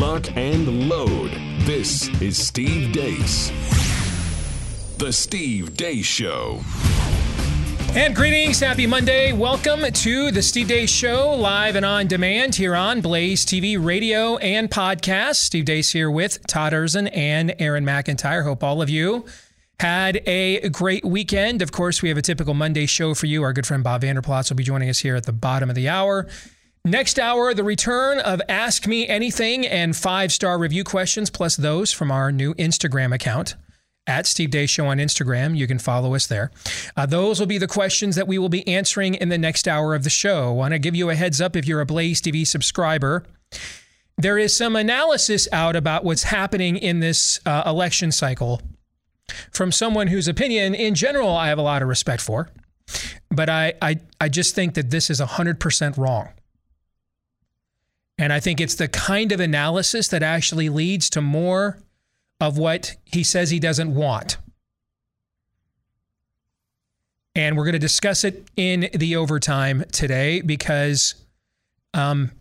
lock, and load. This is Steve Deace. The Steve Deace Show. And greetings, happy Monday. Welcome to the Steve Deace Show, live and on demand here on Blaze TV, radio, and podcast. Steve Deace here with Todd Erzen and Aaron McIntyre. Hope all of you had a great weekend. Of course, we have a typical Monday show for you. Our good friend Bob Vander Plaats will be joining us here at the bottom of the hour. Next hour, the return of Ask Me Anything and five star review questions, plus those from our new Instagram account at Steve Deace Show on Instagram. You can follow us there. Uh, those will be the questions that we will be answering in the next hour of the show. Want to give you a heads up if you're a Blaze TV subscriber. There is some analysis out about what's happening in this uh, election cycle from someone whose opinion, in general, I have a lot of respect for. But I, I, I just think that this is 100% wrong. And I think it's the kind of analysis that actually leads to more of what he says he doesn't want. And we're going to discuss it in the overtime today because um,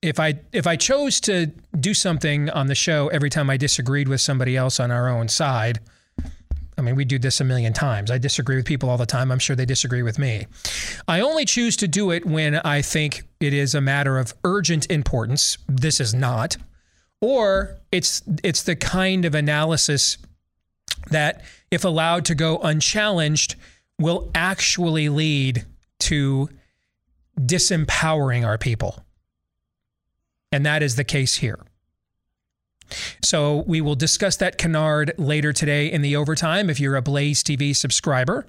if I if I chose to do something on the show every time I disagreed with somebody else on our own side, I mean, we do this a million times. I disagree with people all the time. I'm sure they disagree with me. I only choose to do it when I think it is a matter of urgent importance. This is not. Or it's it's the kind of analysis that if allowed to go unchallenged will actually lead to disempowering our people. And that is the case here. So we will discuss that canard later today in the overtime. If you're a Blaze TV subscriber,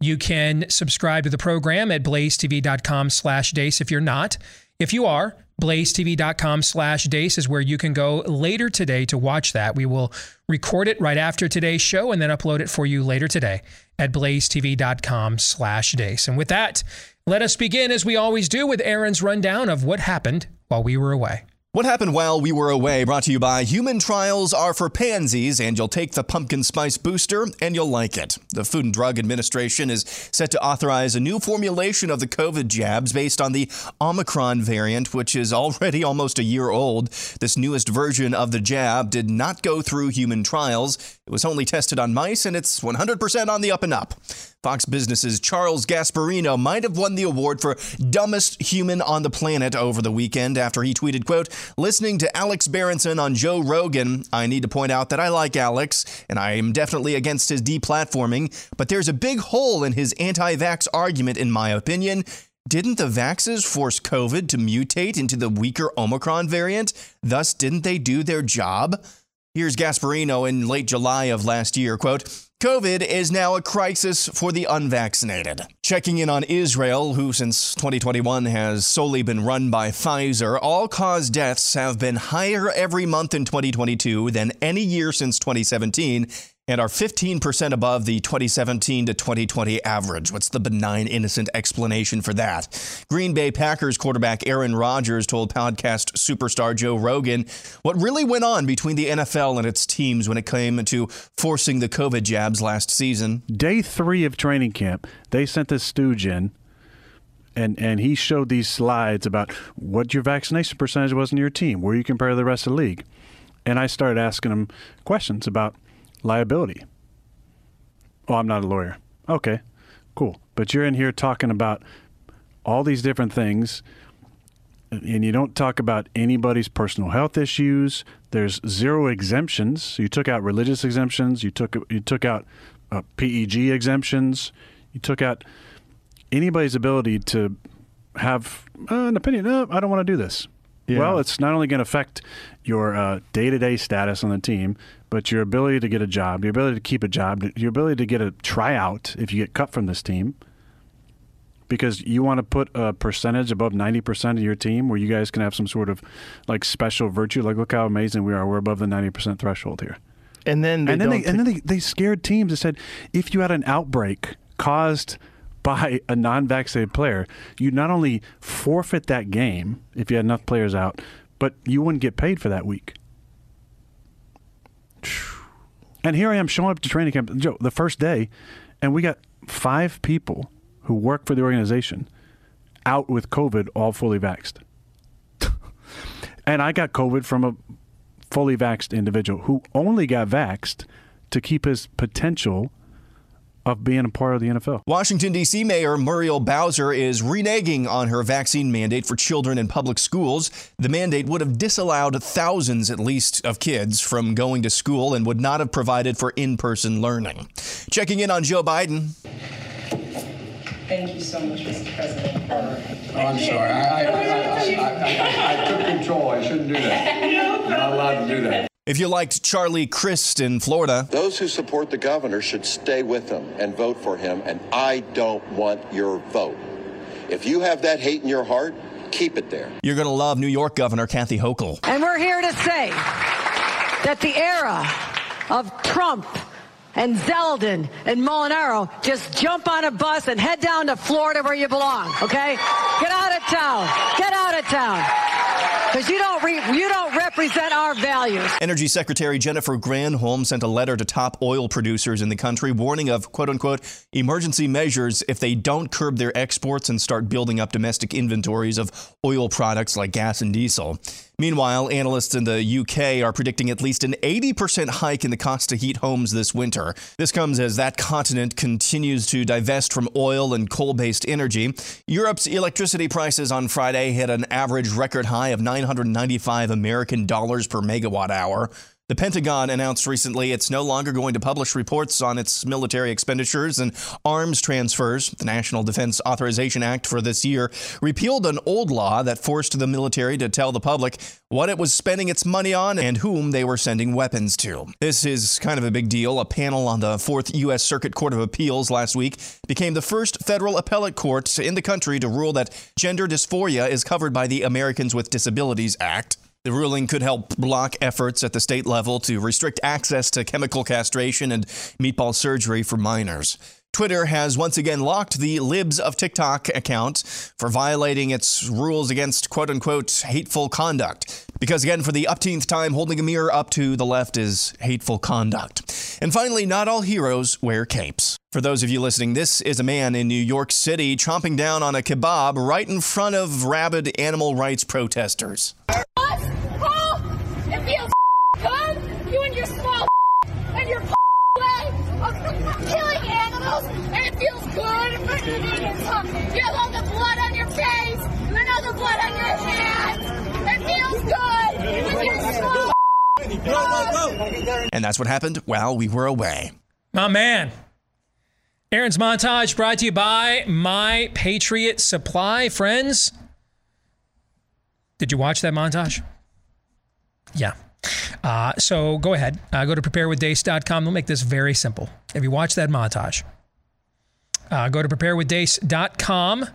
you can subscribe to the program at blazetv.com slash deace if you're not. If you are, blazetv.com slash deace is where you can go later today to watch that. We will record it right after today's show and then upload it for you later today at blazetv.com slash deace. And with that, let us begin as we always do with Aaron's rundown of what happened while we were away. What happened while we were away brought to you by Human Trials Are for Pansies, and you'll take the pumpkin spice booster and you'll like it. The Food and Drug Administration is set to authorize a new formulation of the COVID jabs based on the Omicron variant, which is already almost a year old. This newest version of the jab did not go through human trials. It was only tested on mice, and it's 100% on the up and up. Fox Business's Charles Gasparino might have won the award for dumbest human on the planet over the weekend after he tweeted, quote, listening to Alex Berenson on Joe Rogan, I need to point out that I like Alex, and I am definitely against his deplatforming, but there's a big hole in his anti-vax argument, in my opinion. Didn't the vaxes force COVID to mutate into the weaker Omicron variant? Thus, didn't they do their job? Here's Gasparino in late July of last year, quote, COVID is now a crisis for the unvaccinated. Checking in on Israel, who since 2021 has solely been run by Pfizer, all cause deaths have been higher every month in 2022 than any year since 2017 and are 15% above the 2017 to 2020 average. What's the benign, innocent explanation for that? Green Bay Packers quarterback Aaron Rodgers told podcast superstar Joe Rogan what really went on between the NFL and its teams when it came to forcing the COVID jabs last season. Day three of training camp, they sent this stooge in. And, and he showed these slides about what your vaccination percentage was in your team, where you compare to the rest of the league. And I started asking him questions about liability. Oh, I'm not a lawyer. Okay, cool. But you're in here talking about all these different things, and you don't talk about anybody's personal health issues. There's zero exemptions. You took out religious exemptions. You took you took out uh, PEG exemptions. You took out anybody's ability to have uh, an opinion. Oh, I don't want to do this. Yeah. Well, it's not only going to affect your day to day status on the team, but your ability to get a job, your ability to keep a job, your ability to get a tryout if you get cut from this team, because you want to put a percentage above 90% of your team where you guys can have some sort of like special virtue. Like, look how amazing we are. We're above the 90% threshold here. And then they and then, they, and then they, they scared teams and said if you had an outbreak caused by a non-vaccinated player, you not only forfeit that game if you had enough players out, but you wouldn't get paid for that week. And here I am showing up to training camp, Joe, the first day, and we got five people who work for the organization out with COVID, all fully vaxxed. And I got COVID from a fully vaxxed individual who only got vaxxed to keep his potential of being a part of the NFL. Washington, D.C. Mayor Muriel Bowser is reneging on her vaccine mandate for children in public schools. The mandate would have disallowed thousands, at least, of kids from going to school and would not have provided for in person learning. Checking in on Joe Biden. Thank you so much, Mr. President. Oh, I'm sorry. I, I, I, I, I, I took control. I shouldn't do that. I'm not allowed to do that. If you liked Charlie Crist in Florida, Those who support the governor should stay with him and vote for him, and I don't want your vote. If you have that hate in your heart, keep it there. you're going to love New York Governor Kathy Hochul. And we're here to say that the era of Trump and Zeldin and Molinaro just jump on a bus and head down to Florida where you belong, okay? Get out of town. Get out of town. Because you don't re- you don't represent our values. Energy Secretary Jennifer Granholm sent a letter to top oil producers in the country warning of quote unquote emergency measures if they don't curb their exports and start building up domestic inventories of oil products like gas and diesel. Meanwhile, analysts in the UK are predicting at least an 80% hike in the cost to heat homes this winter. This comes as that continent continues to divest from oil and coal based energy. Europe's electricity prices on Friday hit an average record high of 995 American per megawatt hour. The Pentagon announced recently it's no longer going to publish reports on its military expenditures and arms transfers. The National Defense Authorization Act for this year repealed an old law that forced the military to tell the public what it was spending its money on and whom they were sending weapons to. This is kind of a big deal. A panel on the Fourth U.S. Circuit Court of Appeals last week became the first federal appellate court in the country to rule that gender dysphoria is covered by the Americans with Disabilities Act. The ruling could help block efforts at the state level to restrict access to chemical castration and meatball surgery for minors. Twitter has once again locked the Libs of TikTok account for violating its rules against quote unquote hateful conduct. Because again, for the upteenth time, holding a mirror up to the left is hateful conduct. And finally, not all heroes wear capes. For those of you listening, this is a man in New York City chomping down on a kebab right in front of rabid animal rights protesters. Oh, it feels good. You and your small and your way of killing animals, and it feels good. You have all the blood on your face and all the blood on your hands. It feels good. With your small And that's what happened while we were away. My man. Aaron's montage brought to you by My Patriot Supply. Friends, did you watch that montage? Yeah. Uh, so go ahead. Uh, go to preparewithdeace.com. We'll make this very simple. If you watch that montage, uh, go to preparewithdeace.com.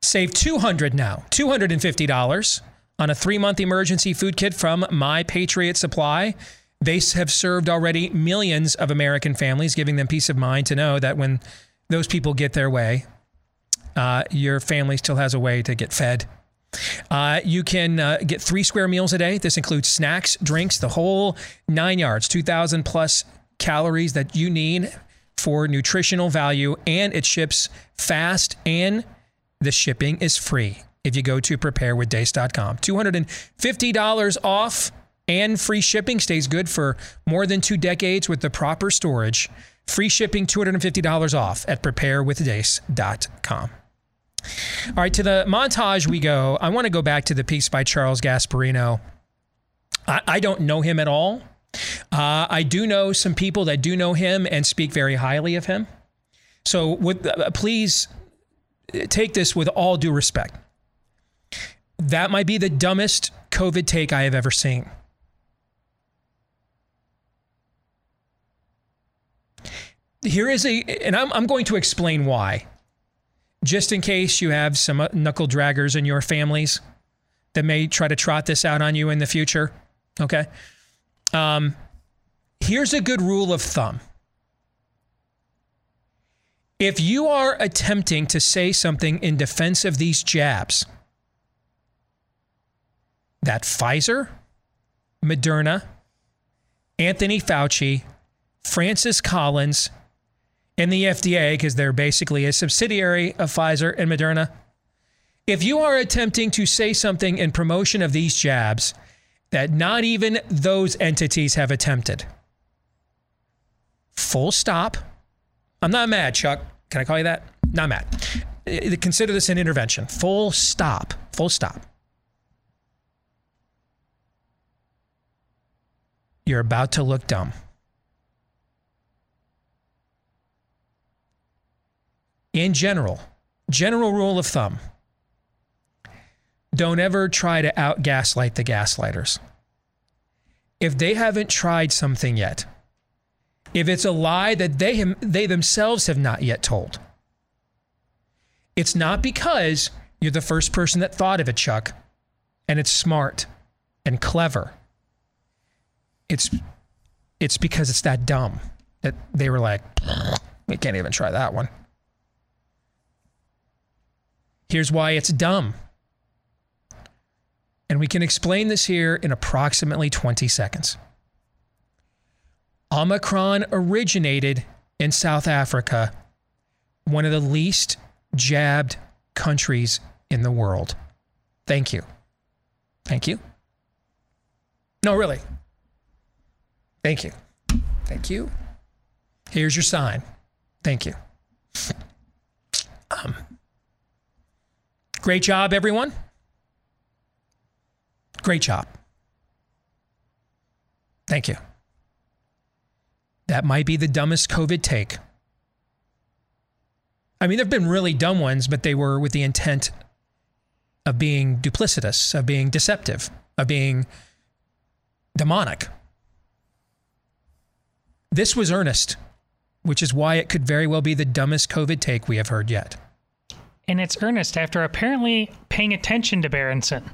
Save 200 now, $250 on a three-month emergency food kit from My Patriot Supply. They have served already millions of American families, giving them peace of mind to know that when those people get their way, uh, your family still has a way to get fed. Uh, you can uh, get three square meals a day. This includes snacks, drinks, the whole nine yards, 2,000 plus calories that you need for nutritional value, and it ships fast, and the shipping is free if you go to preparewithdeace.com. $250 off and free shipping stays good for more than two decades with the proper storage. Free shipping, $250 off at preparewithdeace.com. All right, to the montage we go. I want to go back to the piece by Charles Gasparino. I, I don't know him at all. Uh, I do know some people that do know him and speak very highly of him. So, with, uh, please take this with all due respect. That might be the dumbest COVID take I have ever seen. Here is a, and I'm, I'm going to explain why just in case you have some knuckle draggers in your families that may try to trot this out on you in the future. Okay. Um, here's a good rule of thumb. If you are attempting to say something in defense of these jabs, that Pfizer, Moderna, Anthony Fauci, Francis Collins, and the FDA, because they're basically a subsidiary of Pfizer and Moderna, If you are attempting to say something in promotion of these jabs that not even those entities have attempted, full stop. I'm not mad, Chuck. Can I call you that? Not mad. Uh, Consider this an intervention. Full stop. Full stop. You're about to look dumb. In general, general rule of thumb don't ever try to out gaslight the gaslighters. If they haven't tried something yet, if it's a lie that they, they themselves have not yet told, it's not because you're the first person that thought of it, Chuck, and it's smart and clever. It's it's because it's that dumb that they were like, we can't even try that one. Here's why it's dumb. And we can explain this here in approximately 20 seconds. Omicron originated in South Africa, one of the least jabbed countries in the world. Thank you. Thank you. No, really. Thank you. Thank you. Here's your sign. Thank you. Um, great job, everyone. Great job. Thank you. That might be the dumbest COVID take. I mean, there have been really dumb ones, but they were with the intent of being duplicitous, of being deceptive, of being demonic. This was earnest, which is why it could very well be the dumbest COVID take we have heard yet. And it's earnest after apparently paying attention to Berenson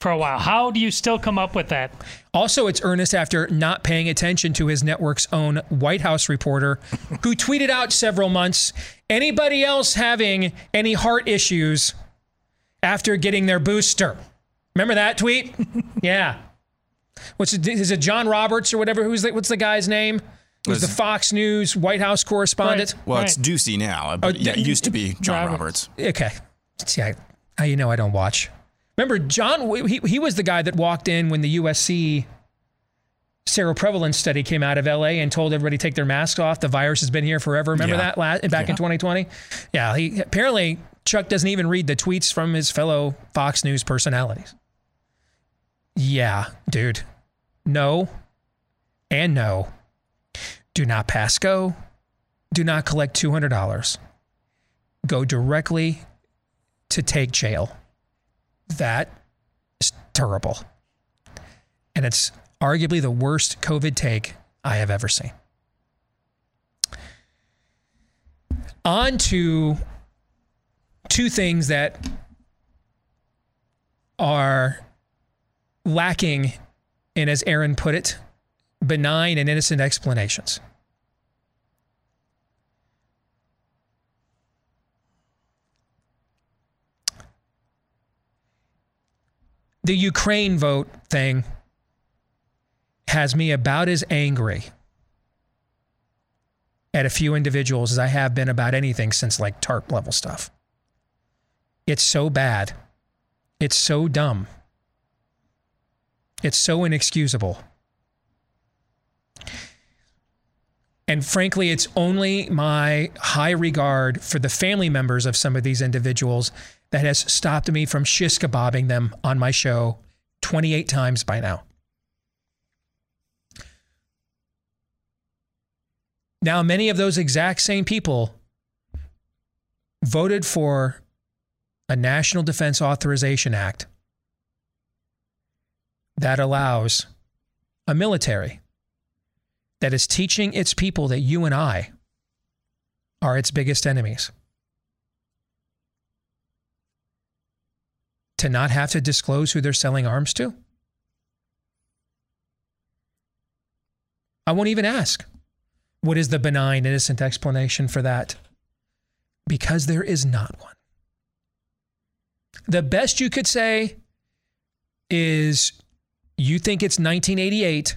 for a while. How do you still come up with that? Also, it's earnest after not paying attention to his network's own White House reporter who tweeted out several months anybody else having any heart issues after getting their booster? Remember that tweet? yeah. What's it, is it John Roberts or whatever? Who's the, what's the guy's name? Who's the Fox News White House correspondent? Well, it's Doocy now. But oh, yeah, it used to be John Roberts. Okay. See, I, how you know I don't watch. Remember, John, he, he was the guy that walked in when the USC seroprevalence study came out of LA and told everybody to take their masks off. The virus has been here forever. Remember Yeah. that last, back in 2020? Yeah, he apparently Chuck doesn't even read the tweets from his fellow Fox News personalities. Yeah, dude. No. And no. Do not pass go. Do not collect $200. Go directly to take jail. That is terrible. And it's arguably the worst COVID take I have ever seen. On to two things that are lacking and as Aaron put it, benign and innocent explanations. The Ukraine vote thing has me about as angry at a few individuals as I have been about anything since like TARP level stuff. It's so bad. It's so dumb. It's so inexcusable. And frankly, it's only my high regard for the family members of some of these individuals that has stopped me from shish kebabbing them on my show 28 times by now. Now, many of those exact same people voted for a National Defense Authorization Act that allows a military that is teaching its people that you and I are its biggest enemies to not have to disclose who they're selling arms to? I won't even ask. What is the benign, innocent explanation for that? Because there is not one. The best you could say is you think it's 1988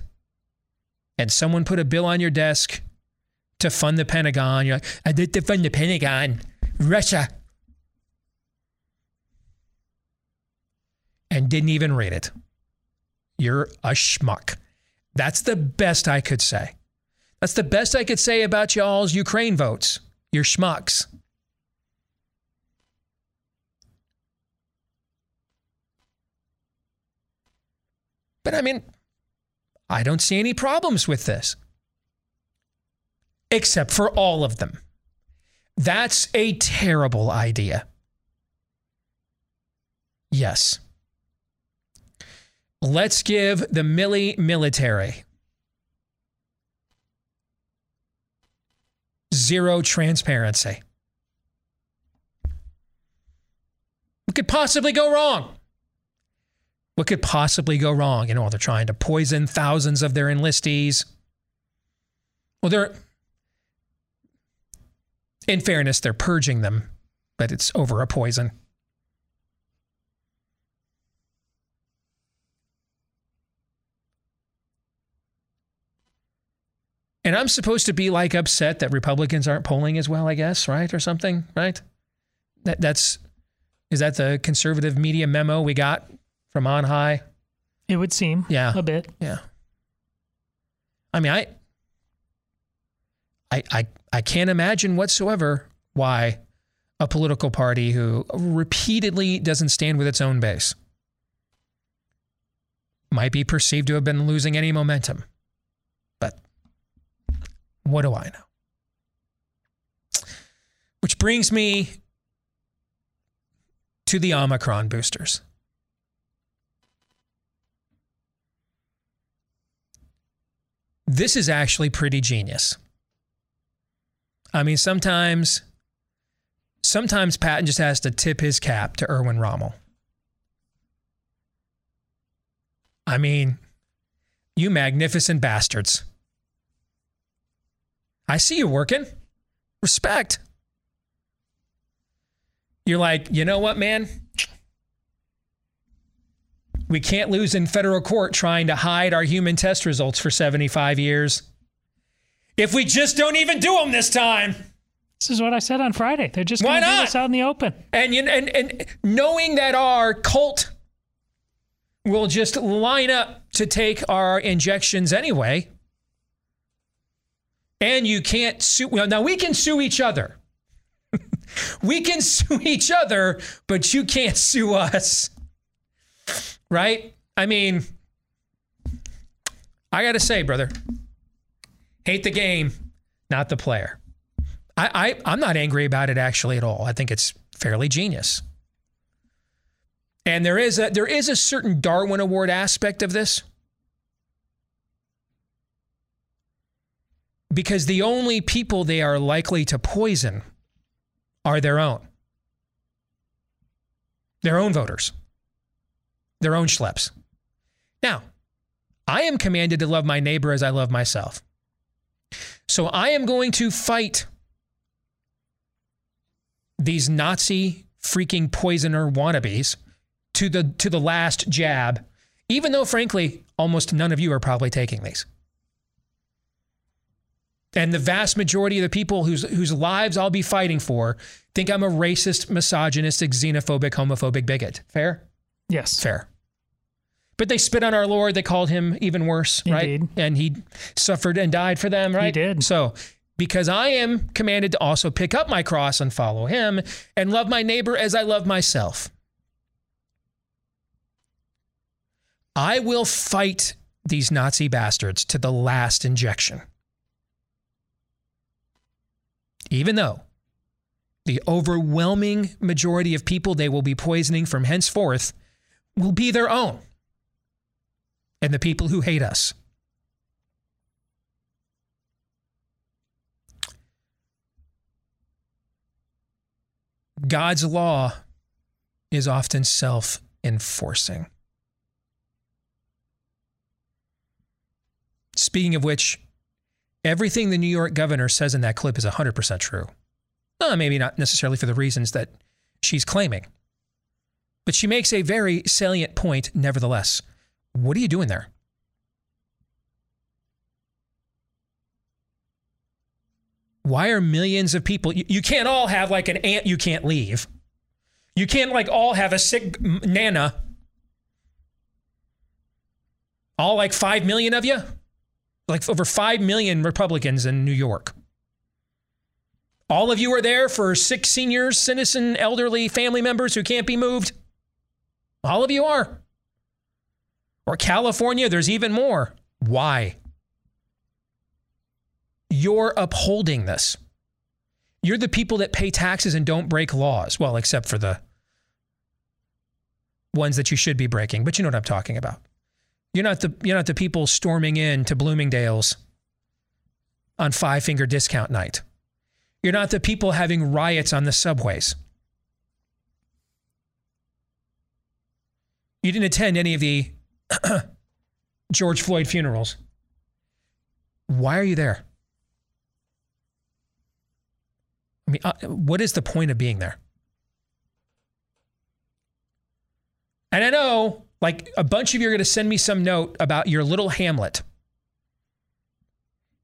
and someone put a bill on your desk to fund the Pentagon. You're like, I did to fund the Pentagon. Russia. Didn't even read it. You're a schmuck. That's the best I could say. That's the best I could say about y'all's Ukraine votes. You're schmucks. But I mean, I don't see any problems with this, except for all of them. That's a terrible idea. Yes. Let's give the Milley military zero transparency. What could possibly go wrong? What could possibly go wrong? You know, they're trying to poison thousands of their enlistees. Well, they're, in fairness, they're purging them, but it's over a poison. And I'm supposed to be like upset that Republicans aren't polling as well, I guess, right? Or something, right? That that's is that the conservative media memo we got from on high? It would seem. Yeah. A bit. Yeah. I mean, I I I I can't imagine whatsoever why a political party who repeatedly doesn't stand with its own base might be perceived to have been losing any momentum. But what do I know? Which brings me to the Omicron boosters. This is actually pretty genius. I mean, sometimes, sometimes Patton just has to tip his cap to Erwin Rommel. I mean, you magnificent bastards. I see you working. Respect. You're like, you know what, man? We can't lose in federal court trying to hide our human test results for 75 years. If we just don't even do them this time. This is what I said on Friday. They're just going to do this out in the open. And, you- and, and knowing that our cult will just line up to take our injections anyway. And you can't sue. Well, now we can sue each other. we can sue each other, but you can't sue us. Right? I mean, I got to say, brother, hate the game, not the player. I, I, I'm not angry about it actually at all. I think it's fairly genius. And there is a there is a certain Darwin Award aspect of this. Because the only people they are likely to poison are their own. Their own voters. Their own schleps. Now, I am commanded to love my neighbor as I love myself. So I am going to fight these Nazi freaking poisoner wannabes to the to the last jab, even though frankly almost none of you are probably taking these. And the vast majority of the people whose whose lives I'll be fighting for think I'm a racist, misogynistic, xenophobic, homophobic bigot. Fair? Yes. Fair. But they spit on our Lord. They called him even worse, Indeed. right? And he suffered and died for them, right? He did. So, because I am commanded to also pick up my cross and follow him and love my neighbor as I love myself, I will fight these Nazi bastards to the last injection. Even though the overwhelming majority of people they will be poisoning from henceforth will be their own and the people who hate us. God's law is often self enforcing. Speaking of which, everything the New York governor says in that clip is 100% true. Uh, maybe not necessarily for the reasons that she's claiming, but she makes a very salient point nevertheless. What are you doing there? Why are millions of people? You, you can't all have like an aunt you can't leave. You can't like all have a sick nana All like 5 million of you? Like over 5 million Republicans in New York. All of you are there for six seniors, citizen, elderly family members who can't be moved? All of you are. Or California, there's even more. Why? You're upholding this. You're the people that pay taxes and don't break laws. Well, except for the ones that you should be breaking, but you know what I'm talking about. You're not the you're not the people storming in to Bloomingdale's on five finger discount night. You're not the people having riots on the subways. You didn't attend any of the George Floyd funerals. Why are you there? I mean, uh, what is the point of being there? And I know, like, a bunch of you are going to send me some note about your little hamlet.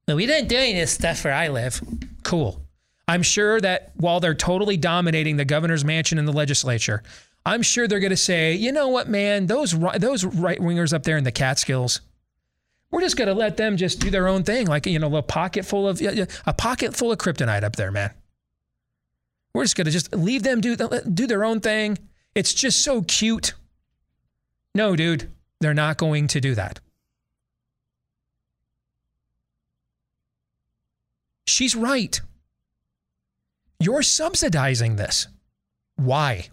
No, we didn't do any of this stuff where I live. Cool. I'm sure that while they're totally dominating the governor's mansion and the legislature, I'm sure they're going to say, you know what, man, those those right wingers up there in the Catskills, we're just going to let them just do their own thing, like you know, a pocket full of a pocket full of kryptonite up there, man. We're just going to just leave them do do their own thing. It's just so cute. No, dude, they're not going to do that. She's right. You're subsidizing this. Why?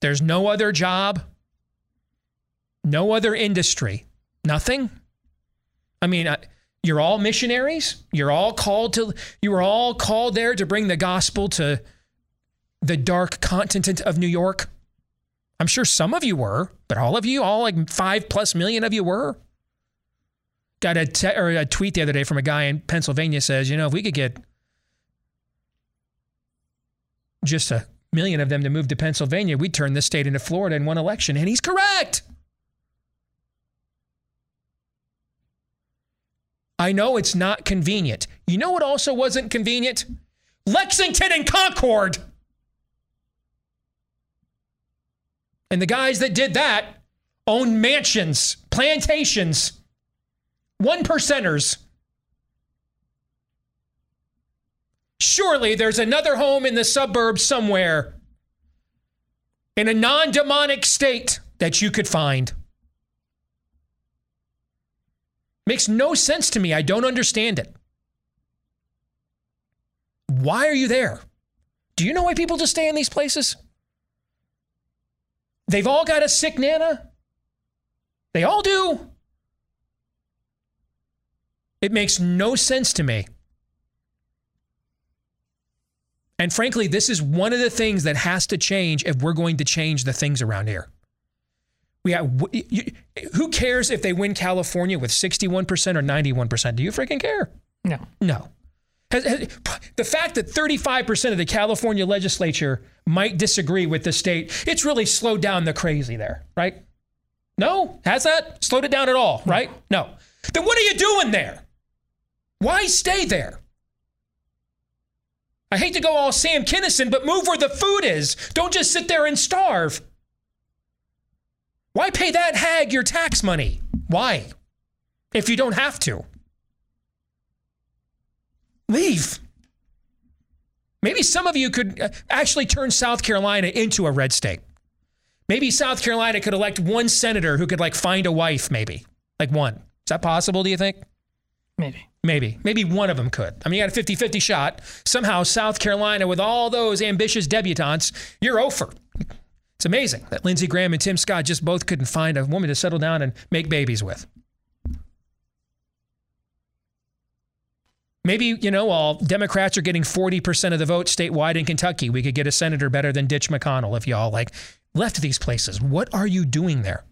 There's no other job, no other industry, nothing. I mean, you're all missionaries. You're all called to, you were all called there to bring the gospel to the dark continent of New York. I'm sure some of you were, but all of you, all like five plus million of you were. Got a, te- or a tweet the other day from a guy in Pennsylvania says, you know, if we could get just a million of them to move to Pennsylvania, we'd turn this state into Florida in one election. And he's correct. I know it's not convenient. You know what also wasn't convenient? Lexington and Concord. And the guys that did that own mansions, plantations, one percenters. Surely there's another home in the suburbs somewhere in a non demonic state that you could find. Makes no sense to me. I don't understand it. Why are you there? Do you know why people just stay in these places? They've all got a sick nana. They all do. It makes no sense to me. And frankly, this is one of the things that has to change if we're going to change the things around here. We have, who cares if they win California with 61% or 91%? Do you freaking care? No. No. The fact that 35% of the California legislature might disagree with the state, it's really slowed down the crazy there, right? No? Has that slowed it down at all, right? No. Then what are you doing there? Why stay there? I hate to go all Sam Kinison, but move where the food is. Don't just sit there and starve. Why pay that hag your tax money? Why? If you don't have to. Leave. Maybe some of you could uh, actually turn South Carolina into a red state. Maybe South Carolina could elect one senator who could like find a wife, maybe. Like one. Is that possible, do you think? Maybe. Maybe. Maybe one of them could. I mean, you got a 50 50 shot. Somehow, South Carolina, with all those ambitious debutantes, you're over. It's amazing that Lindsey Graham and Tim Scott just both couldn't find a woman to settle down and make babies with. Maybe, you know, while Democrats are getting 40% of the vote statewide in Kentucky, we could get a senator better than Ditch McConnell if y'all like left these places. What are you doing there?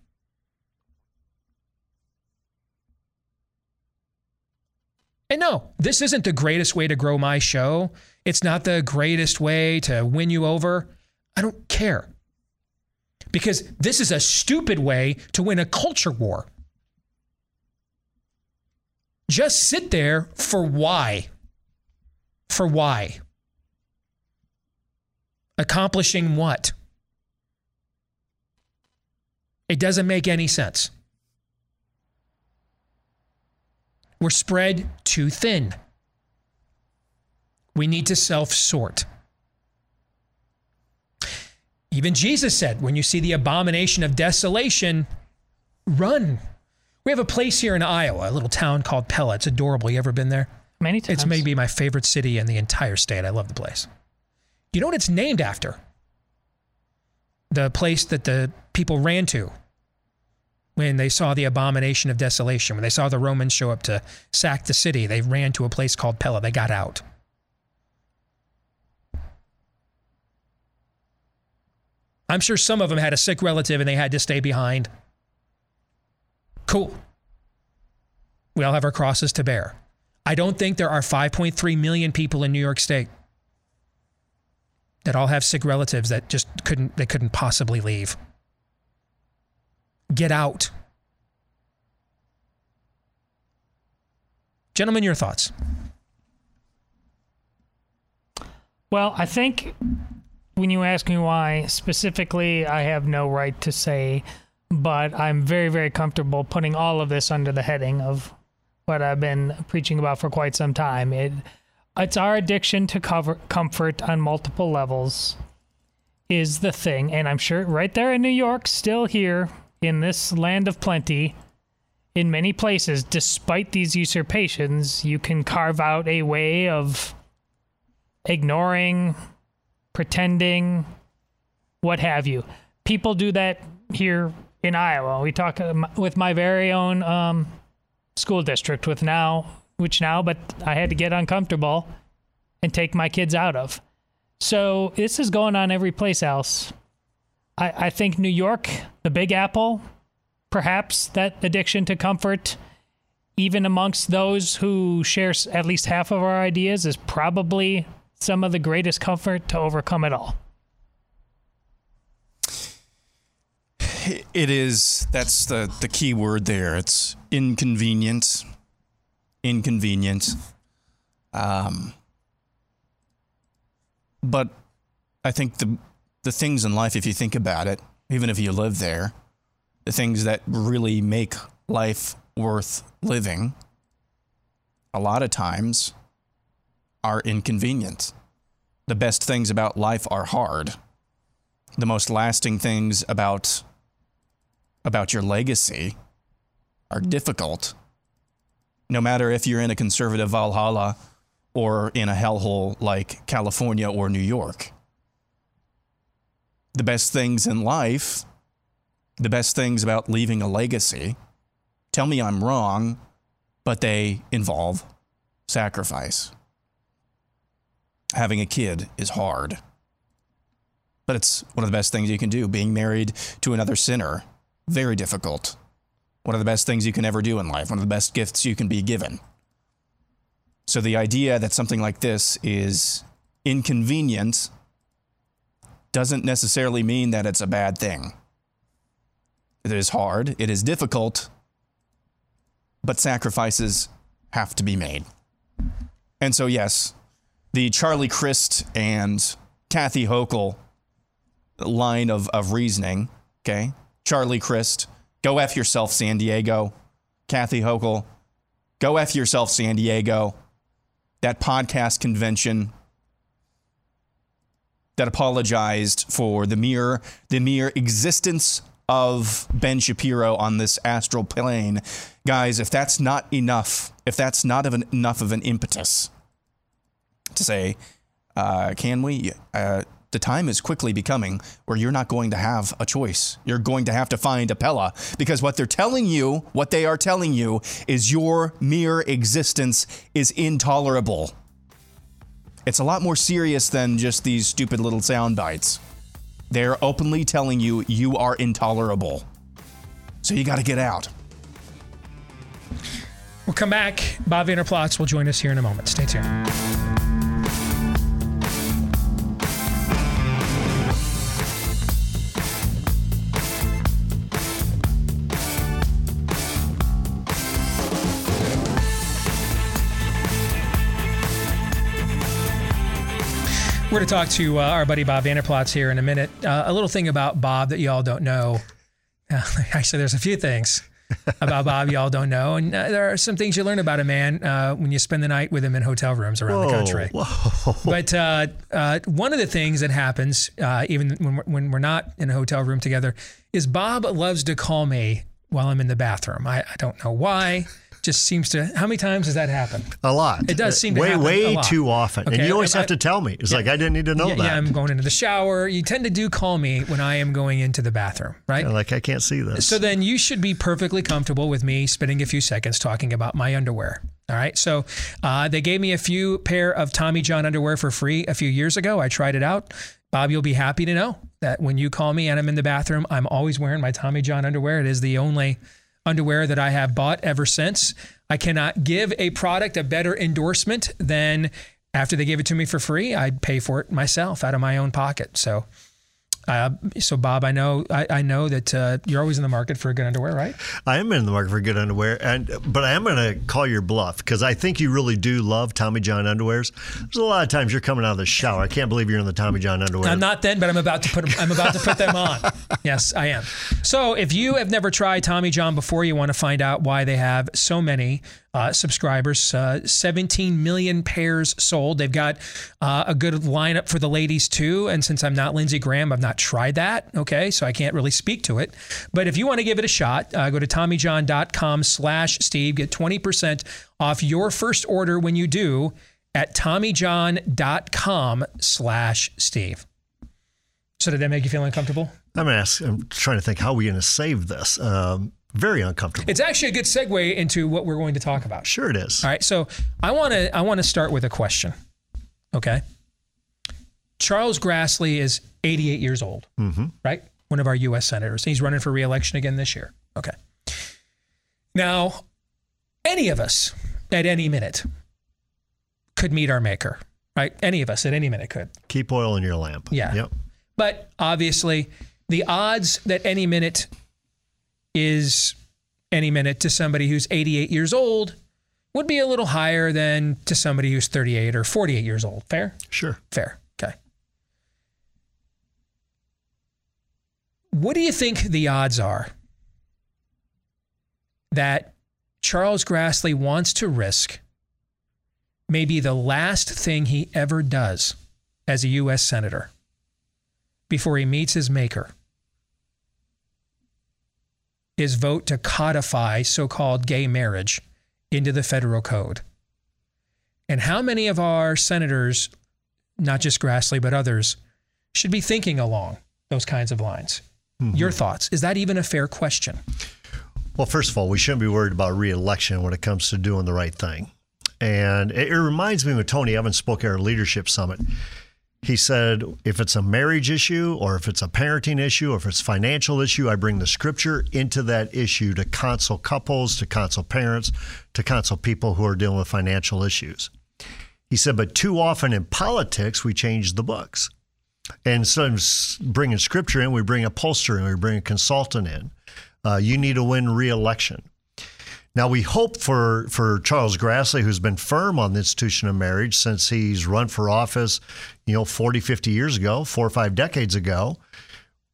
And no, this isn't the greatest way to grow my show. It's not the greatest way to win you over. I don't care. Because this is a stupid way to win a culture war. Just sit there for why? For why? Accomplishing what? It doesn't make any sense. We're spread too thin. We need to self sort. Even Jesus said, when you see the abomination of desolation, run. We have a place here in Iowa, a little town called Pella. It's adorable. You ever been there? Many times. It's maybe my favorite city in the entire state. I love the place. You know what it's named after? The place that the people ran to when they saw the abomination of desolation, when they saw the Romans show up to sack the city, they ran to a place called Pella. They got out. I'm sure some of them had a sick relative and they had to stay behind. Cool. We all have our crosses to bear. I don't think there are 5.3 million people in New York State that all have sick relatives that just couldn't they couldn't possibly leave. Get out. Gentlemen, your thoughts. Well, I think when you ask me why specifically, I have no right to say, but I'm very, very comfortable putting all of this under the heading of what I've been preaching about for quite some time. It, it's our addiction to cover, comfort on multiple levels is the thing, and I'm sure right there in New York, still here in this land of plenty, in many places, despite these usurpations, you can carve out a way of ignoring, pretending, what have you. People do that here in Iowa. We talk um, with my very own um, school district, with now, which now, but I had to get uncomfortable and take my kids out of. So this is going on every place else. I, I think New York, the Big Apple, perhaps that addiction to comfort, even amongst those who share at least half of our ideas, is probably some of the greatest comfort to overcome it all. It is. That's the the key word there. It's inconvenient. Inconvenient. Um. But I think the the things in life, if you think about it, even if you live there, the things that really make life worth living, a lot of times are inconvenient. The best things about life are hard. The most lasting things about about your legacy are difficult. No matter if you're in a conservative Valhalla or in a hellhole like California or New York. The best things in life, the best things about leaving a legacy, tell me I'm wrong, but they involve sacrifice. Having a kid is hard, but it's one of the best things you can do. Being married to another sinner, very difficult. One of the best things you can ever do in life, one of the best gifts you can be given. So the idea that something like this is inconvenient doesn't necessarily mean that it's a bad thing. It is hard, it is difficult, but sacrifices have to be made. And so, yes, the Charlie Crist and Kathy Hochul line of, of reasoning, okay? Charlie Crist, go F yourself, San Diego. Kathy Hochul, go F yourself, San Diego that podcast convention that apologized for the mere the mere existence of Ben Shapiro on this astral plane. Guys, if that's not enough, if that's not of an, enough of an impetus to say, uh, can we? Uh, the time is quickly becoming where you're not going to have a choice. You're going to have to find a Pella because what they're telling you, what they are telling you, is your mere existence is intolerable. It's a lot more serious than just these stupid little sound bites. They're openly telling you you are intolerable. So you got to get out. We'll come back. Bob Vander Plaats will join us here in a moment. Stay tuned. We're going to talk to uh, our buddy Bob Vander Plaats here in a minute. Uh, a little thing about Bob that y'all don't know. Actually, there's a few things about Bob y'all don't know, and uh, there are some things you learn about a man uh, when you spend the night with him in hotel rooms around Whoa, the country. whoa. But uh, uh, one of the things that happens, uh, even when we're, when we're not in a hotel room together, is Bob loves to call me while I'm in the bathroom. I, I don't know why. Just seems to. How many times does that happen? A lot. It does seem to way, happen way too often, and you always have to tell me. It's Yeah. like I didn't need to know yeah, that. yeah, I'm going into the shower. You tend to do call me when I am going into the bathroom, right? like I can't see this. So then you should be perfectly comfortable with me spending a few seconds talking about my underwear. All right. So uh, they gave me a few pair of Tommy John underwear for free a few years ago. I tried it out. Bob, you'll be happy to know that when you call me and I'm in the bathroom, I'm always wearing my Tommy John underwear. It is the only underwear that I have bought ever since. I cannot give a product a better endorsement than after they gave it to me for free, I'd pay for it myself out of my own pocket. So, uh, so Bob, I know I, I know that uh, you're always in the market for good underwear, right? I am in the market for good underwear, and but I am going to call your bluff because I think you really do love Tommy John underwears. There's a lot of times you're coming out of the shower. I can't believe you're in the Tommy John underwear. I'm not then, but I'm about to put I'm about to put them on. Yes, I am. So if you have never tried Tommy John before, you want to find out why they have so many uh, subscribers. Uh, 17 million pairs sold. They've got uh, a good lineup for the ladies too. And since I'm not Lindsey Graham, I've not tried that. Okay, so I can't really speak to it. But if you want to give it a shot, uh, go to TommyJohn.com/slash Steve. Get 20% off your first order when you do at TommyJohn.com/slash Steve. So did that make you feel uncomfortable? I'm gonna ask. I'm trying to think how are we going to save this. Um, very uncomfortable. It's actually a good segue into what we're going to talk about. Sure, it is. All right, so I want to I want to start with a question. Okay. Charles Grassley is 88 years old, Mm-hmm. right? One of our U.S. senators. He's running for reelection again this year. Okay. Now, any of us at any minute could meet our maker, right? Any of us at any minute could. Keep oil in your lamp. Yeah. Yep. But obviously, the odds that any minute is any minute to somebody who's 88 years old would be a little higher than to somebody who's 38 or 48 years old. Fair? Sure. Fair. Okay. What do you think the odds are that Charles Grassley wants to risk maybe the last thing he ever does as a U.S. Senator before he meets his maker is vote to codify so called gay marriage into the federal code? And how many of our senators, not just Grassley, but others, should be thinking along those kinds of lines? Mm-hmm. Your thoughts? Is that even a fair question? Well, first of all, we shouldn't be worried about reelection when it comes to doing the right thing. And it, it reminds me when Tony Evans spoke at our leadership summit. He said, if it's a marriage issue or if it's a parenting issue or if it's a financial issue, I bring the scripture into that issue to counsel couples, to counsel parents, to counsel people who are dealing with financial issues. He said, but too often in politics, we change the books. And instead of bringing scripture in, we bring a pollster in, we bring a consultant in. Uh, you need to win re-election. Now we hope for for Charles Grassley, who's been firm on the institution of marriage since he's run for office, you know, 40, 50 years ago, four or five decades ago.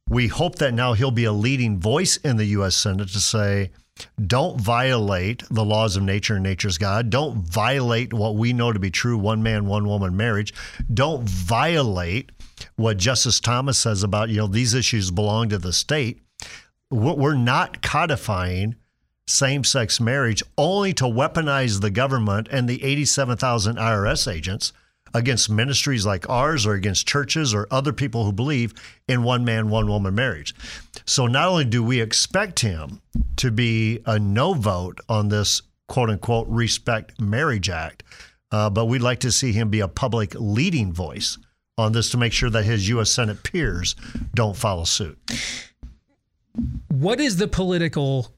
We hope that now he'll be a leading voice in the U.S. Senate to say, don't violate the laws of nature and nature's God. Don't violate what we know to be true one man, one woman marriage. Don't violate what Justice Thomas says about, you know, these issues belong to the state. We're we're not codifying same sex marriage only to weaponize the government and the 87,000 IRS agents against ministries like ours or against churches or other people who believe in one man, one woman marriage. So not only do we expect him to be a no vote on this quote unquote Respect Marriage Act, uh, but we'd like to see him be a public leading voice on this to make sure that his U.S. Senate peers don't follow suit. What is the political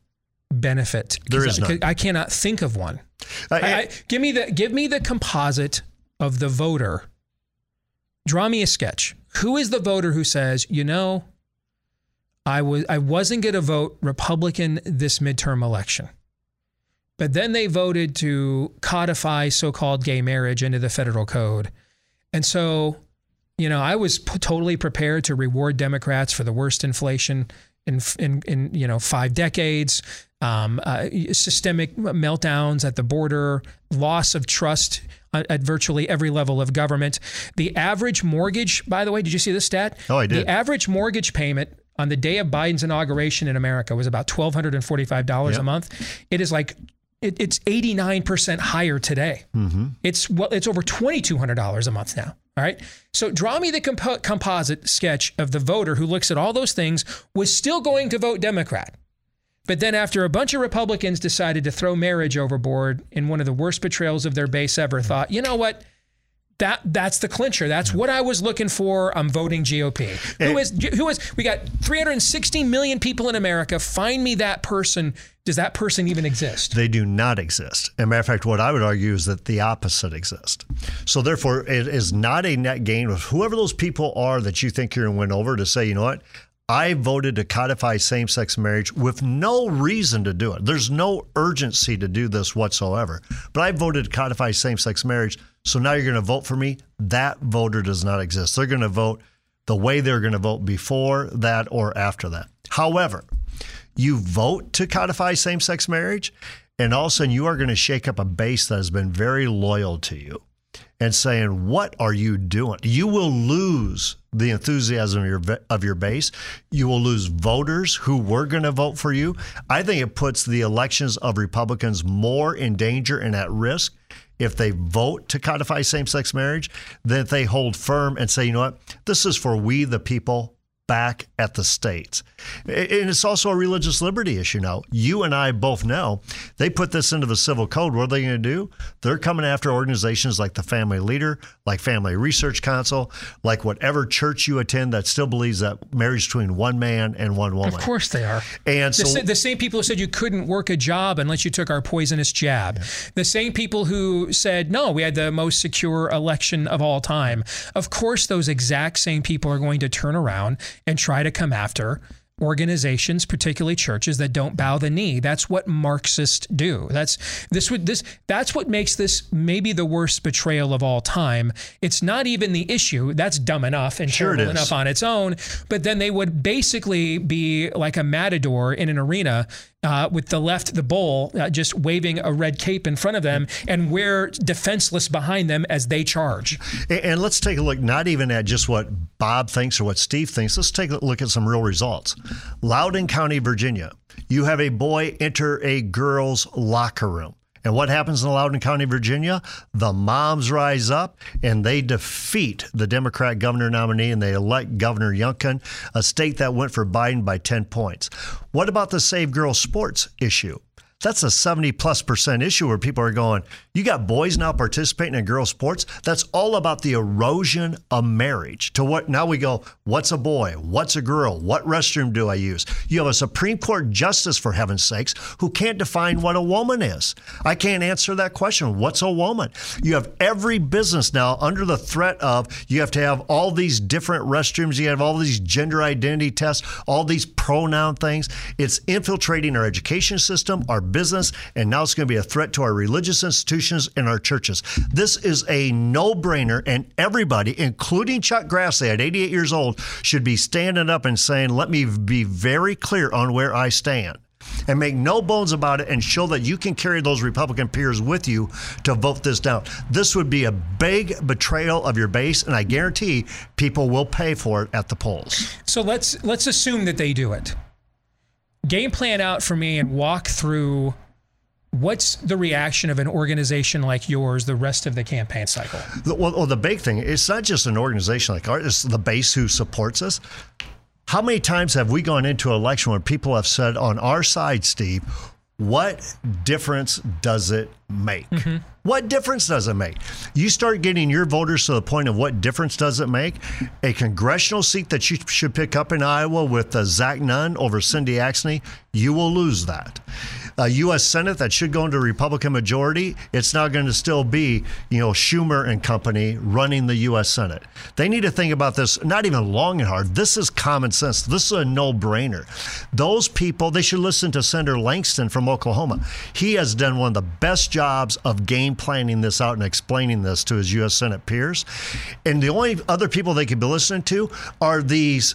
benefit? There is I, none. I cannot think of one. Uh, I, I, give me the give me the composite of the voter. Draw me a sketch. Who is the voter who says, you know, I was I wasn't going to vote Republican this midterm election, but then they voted to codify so-called gay marriage into the federal code, and so, you know, I was p- totally prepared to reward Democrats for the worst inflation in in, in you know five decades. Um, uh, systemic meltdowns at the border, loss of trust at at virtually every level of government. The average mortgage, by the way, did you see this stat? Oh, I did. The average mortgage payment on the day of Biden's inauguration in America was about twelve hundred and forty-five dollars a month. It is like it, it's eighty-nine percent higher today. Mm-hmm. It's well, it's over twenty-two hundred dollars a month now. All right. So draw me the compo- composite sketch of the voter who looks at all those things was still going to vote Democrat. But then, after a bunch of Republicans decided to throw marriage overboard in one of the worst betrayals of their base ever, thought, you know what? That that's the clincher. That's what I was looking for. I'm voting GOP. Who is who is? We got 360 million people in America. Find me that person. Does that person even exist? They do not exist. As a matter of fact, what I would argue is that the opposite exists. So therefore, it is not a net gain with whoever those people are that you think you're going to win over to say, you know what? I voted to codify same sex marriage with no reason to do it. There's no urgency to do this whatsoever. But I voted to codify same sex marriage. So now you're going to vote for me. That voter does not exist. They're going to vote the way they're going to vote before that or after that. However, you vote to codify same sex marriage, and all of a sudden you are going to shake up a base that has been very loyal to you and saying, What are you doing? You will lose the enthusiasm of your, of your base. You will lose voters who were going to vote for you. I think it puts the elections of Republicans more in danger and at risk if they vote to codify same sex marriage than if they hold firm and say, you know what, this is for we the people back at the states. And it's also a religious liberty issue now. You and I both know they put this into the civil code. What are they going to do? They're coming after organizations like the Family Leader, like Family Research Council, like whatever church you attend that still believes that marriage between one man and one woman. Of course they are. And the, so sa- the same people who said you couldn't work a job unless you took our poisonous jab. The same people who said, no, we had the most secure election of all time. Of course, those exact same people are going to turn around and try to come after organizations, particularly churches that don't bow the knee. That's what Marxists do. That's this would this that's what makes this maybe the worst betrayal of all time. It's not even the issue. That's dumb enough and Sure terrible enough on its own. But then they would basically be like a matador in an arena uh, with the left, the bull, uh, just waving a red cape in front of them, and we're defenseless behind them as they charge. And, and let's take a look not even at just what Bob thinks or what Steve thinks. Let's take a look at some real results. Loudoun County, Virginia. You have a boy enter a girl's locker room. And what happens in Loudoun County, Virginia? The moms rise up and they defeat the Democrat governor nominee and they elect Governor Youngkin, a state that went for Biden by 10 points. What about the Save Girls Sports issue? That's a 70 plus percent issue where people are going, you got boys now participating in girls' sports. That's all about the erosion of marriage. To what now we go, what's a boy? What's a girl? What restroom do I use? You have a Supreme Court justice, for heaven's sakes, who can't define what a woman is. I can't answer that question. What's a woman? You have every business now under the threat of you have to have all these different restrooms, you have all these gender identity tests, all these pronoun things. It's infiltrating our education system, our business, and now it's going to be a threat to our religious institutions and our churches. This is a no brainer, and everybody, including Chuck Grassley at 88 years old, should be standing up and saying, Let me be very clear on where I stand. And make no bones about it and show that you can carry those Republican peers with you to vote this down. This would be a big betrayal of your base, and I guarantee people will pay for it at the polls. So let's let's assume that they do it. Game plan out for me and walk through what's the reaction of an organization like yours the rest of the campaign cycle. Well, well, the big thing, it's not just an organization like ours, it's the base who supports us. How many times have we gone into an election where people have said on our side, Steve, what difference does it make? What difference does it make? You start getting your voters to the point of what difference does it make? A congressional seat that you should pick up in Iowa with uh, Zach Nunn over Cindy Axne, you will lose that. A U.S. Senate that should go into a Republican majority, it's now going to still be, you know, Schumer and company running the U.S. Senate. They need to think about this not even long and hard. This is common sense. This is a no-brainer. Those people, they should listen to Senator Lankford from Oklahoma. He has done one of the best jobs of game planning this out and explaining this to his U.S. Senate peers. And the only other people they could be listening to are these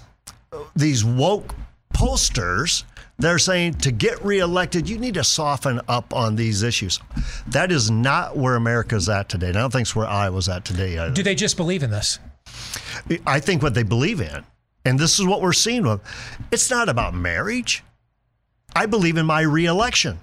these woke posters. They're saying to get reelected, you need to soften up on these issues. That is not where America's at today. And I don't think it's where Iowa's at today either. Do they just believe in this? I think what they believe in, and this is what we're seeing with, it's not about marriage. I believe in my reelection.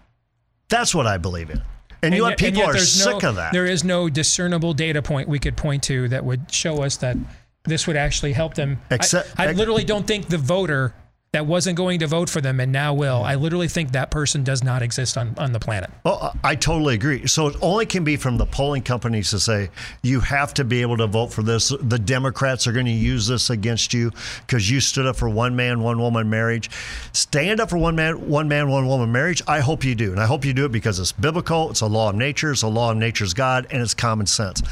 That's what I believe in. And, you know yet- People are sick no, of that. There is no discernible data point we could point to that would show us that this would actually help them. I- Except- I, literally don't think the voter that wasn't going to vote for them and now will. Mm. I literally think that person does not exist on, on the planet. Well, I totally agree. So it only can be from the polling companies to say you have to be able to vote for this. The Democrats are going to use this against you because you stood up for one man, one woman marriage. Stand up for one man, one man, one woman marriage. I hope you do, and I hope you do it because it's biblical. It's a law of nature. It's a law of nature's God, and it's common sense.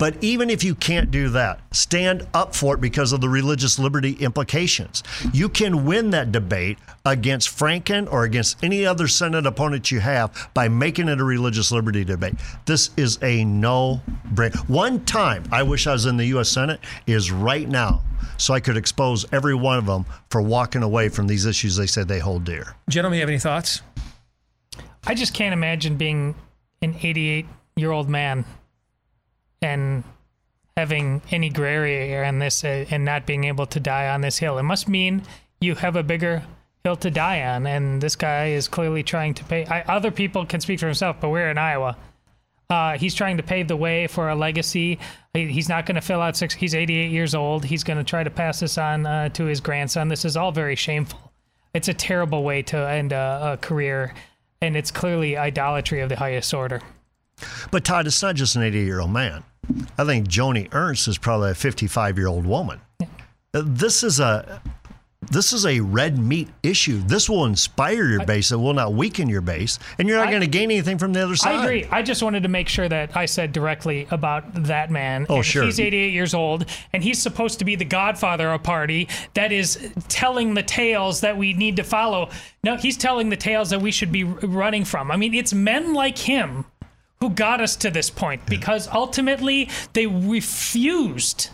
But even if you can't do that, stand up for it because of the religious liberty implications. You can win that debate against Franken or against any other Senate opponent you have by making it a religious liberty debate. This is a no brainer. One time I wish I was in the U.S. Senate is right now, so I could expose every one of them for walking away from these issues they said they hold dear. Gentlemen, you have any thoughts? I just can't imagine being an 88 year old man and having any gray area on this uh, and not being able to die on this hill. It must mean you have a bigger hill to die on, and this guy is clearly trying to pay. I, other people can speak for himself, but we're in Iowa. Uh, he's trying to pave the way for a legacy. He- He's not going to fill out six. He's 88 years old. He's going to try to pass this on uh, to his grandson. This is all very shameful. It's a terrible way to end a, a career, and it's clearly idolatry of the highest order. But Todd, it's not just an 88 year old man. I think Joni Ernst is probably a 55 year old woman. This is a this is a red meat issue. This will inspire your base. It will not weaken your base, and you're not going to gain anything from the other side. I agree. I just wanted to make sure that I said directly about that man. Oh, And sure. He's 88 years old, and he's supposed to be the godfather of a party that is telling the tales that we need to follow. No, he's telling the tales that we should be running from. I mean, it's men like him who got us to this point because ultimately they refused.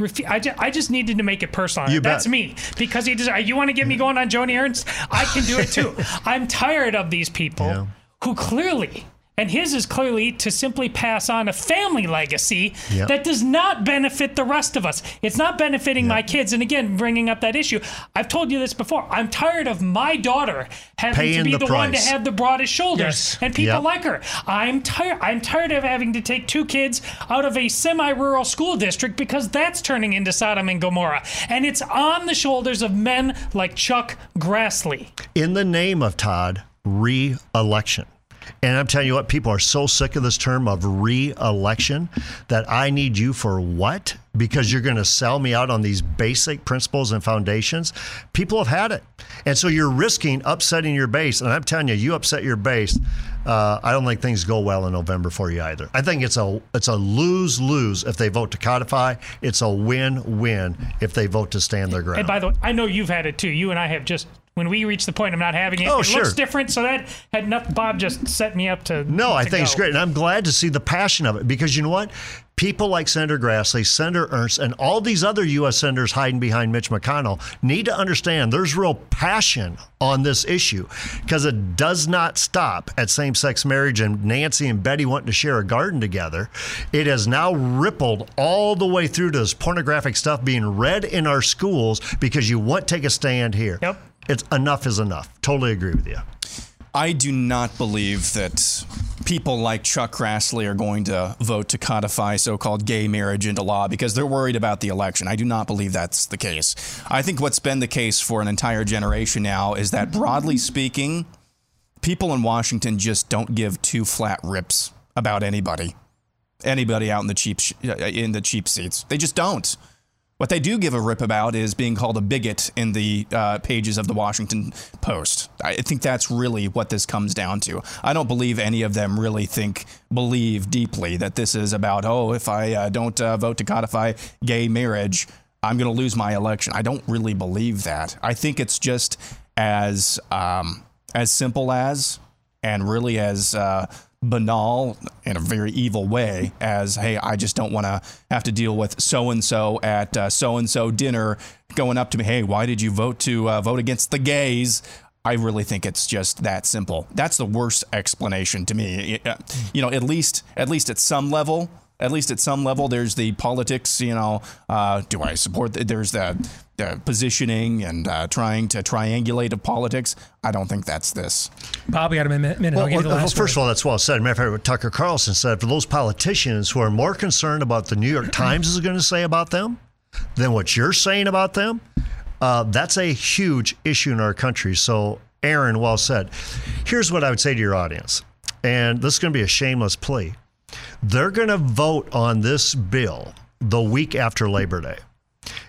Refu- I, ju- I just needed to make it personal. You That's bet. me because he just. You want to get me going on Joni Ernst? I can do it too. I'm tired of these people Yeah. who clearly, and his is clearly to simply pass on a family legacy Yep. that does not benefit the rest of us. It's not benefiting my kids. And again, bringing up that issue, I've told you this before. I'm tired of my daughter having to be the the, one to have the broadest shoulders Yes. and people Yep. like her. I'm tired. I'm tired of having to take two kids out of a semi-rural school district because that's turning into Sodom and Gomorrah, and it's on the shoulders of men like Chuck Grassley. in the name of Todd, re-election. And I'm telling you what, people are so sick of this term of re-election that I need you for what? Because you're going to sell me out on these basic principles and foundations. People have had it, and so you're risking upsetting your base. And I'm telling you, you upset your base. Uh, I don't think things go well in November for you either. I think it's a it's a lose lose if they vote to codify. It's a win win if they vote to stand their ground. And by the way, I know you've had it too. You and I have just when we reach the point of not having it, Oh, it sure. looks different. So that had nothing. Bob just set me up to. No, I to think it's great. And I'm glad to see the passion of it because you know what? People like Senator Grassley, Senator Ernst, and all these other U.S. senators hiding behind Mitch McConnell need to understand there's real passion on this issue because it does not stop at same sex marriage and Nancy and Betty wanting to share a garden together. It has now rippled all the way through to this pornographic stuff being read in our schools because you won't take a stand here. Yep. It's enough is enough. Totally agree with you. I do not believe that people like Chuck Grassley are going to vote to codify so called gay marriage into law because they're worried about the election. I do not believe that's the case. I think what's been the case for an entire generation now is that, broadly speaking, people in Washington just don't give two flat rips about anybody. Anybody out in the cheap in the cheap seats. They just don't. What they do give a rip about is being called a bigot in the uh, pages of the Washington Post. I think that's really what this comes down to. I don't believe any of them really think, believe deeply that this is about, oh, if I uh, don't uh, vote to codify gay marriage, I'm going to lose my election. I don't really believe that. I think it's just as um, as simple as and really as uh, banal in a very evil way as hey i just don't want to have to deal with so and so at so and so dinner going up to me hey why did you vote to uh, vote against the gays I really think it's just that simple. That's the worst explanation to me. Uh, you know, at least at least at some level, at least at some level, there's the politics. You know, uh, do I support? The, there's the, the positioning and uh, trying to triangulate of politics. I don't think that's this. Bob, we got a minute. minute. Well, well, well first of all, that's well said. Matter of fact, what Tucker Carlson said for those politicians who are more concerned about the New York Times is going to say about them than what you're saying about them. Uh, that's a huge issue in our country. So, Aaron, well said. Here's what I would say to your audience, and this is going to be a shameless plea. They're going to vote on this bill the week after Labor Day.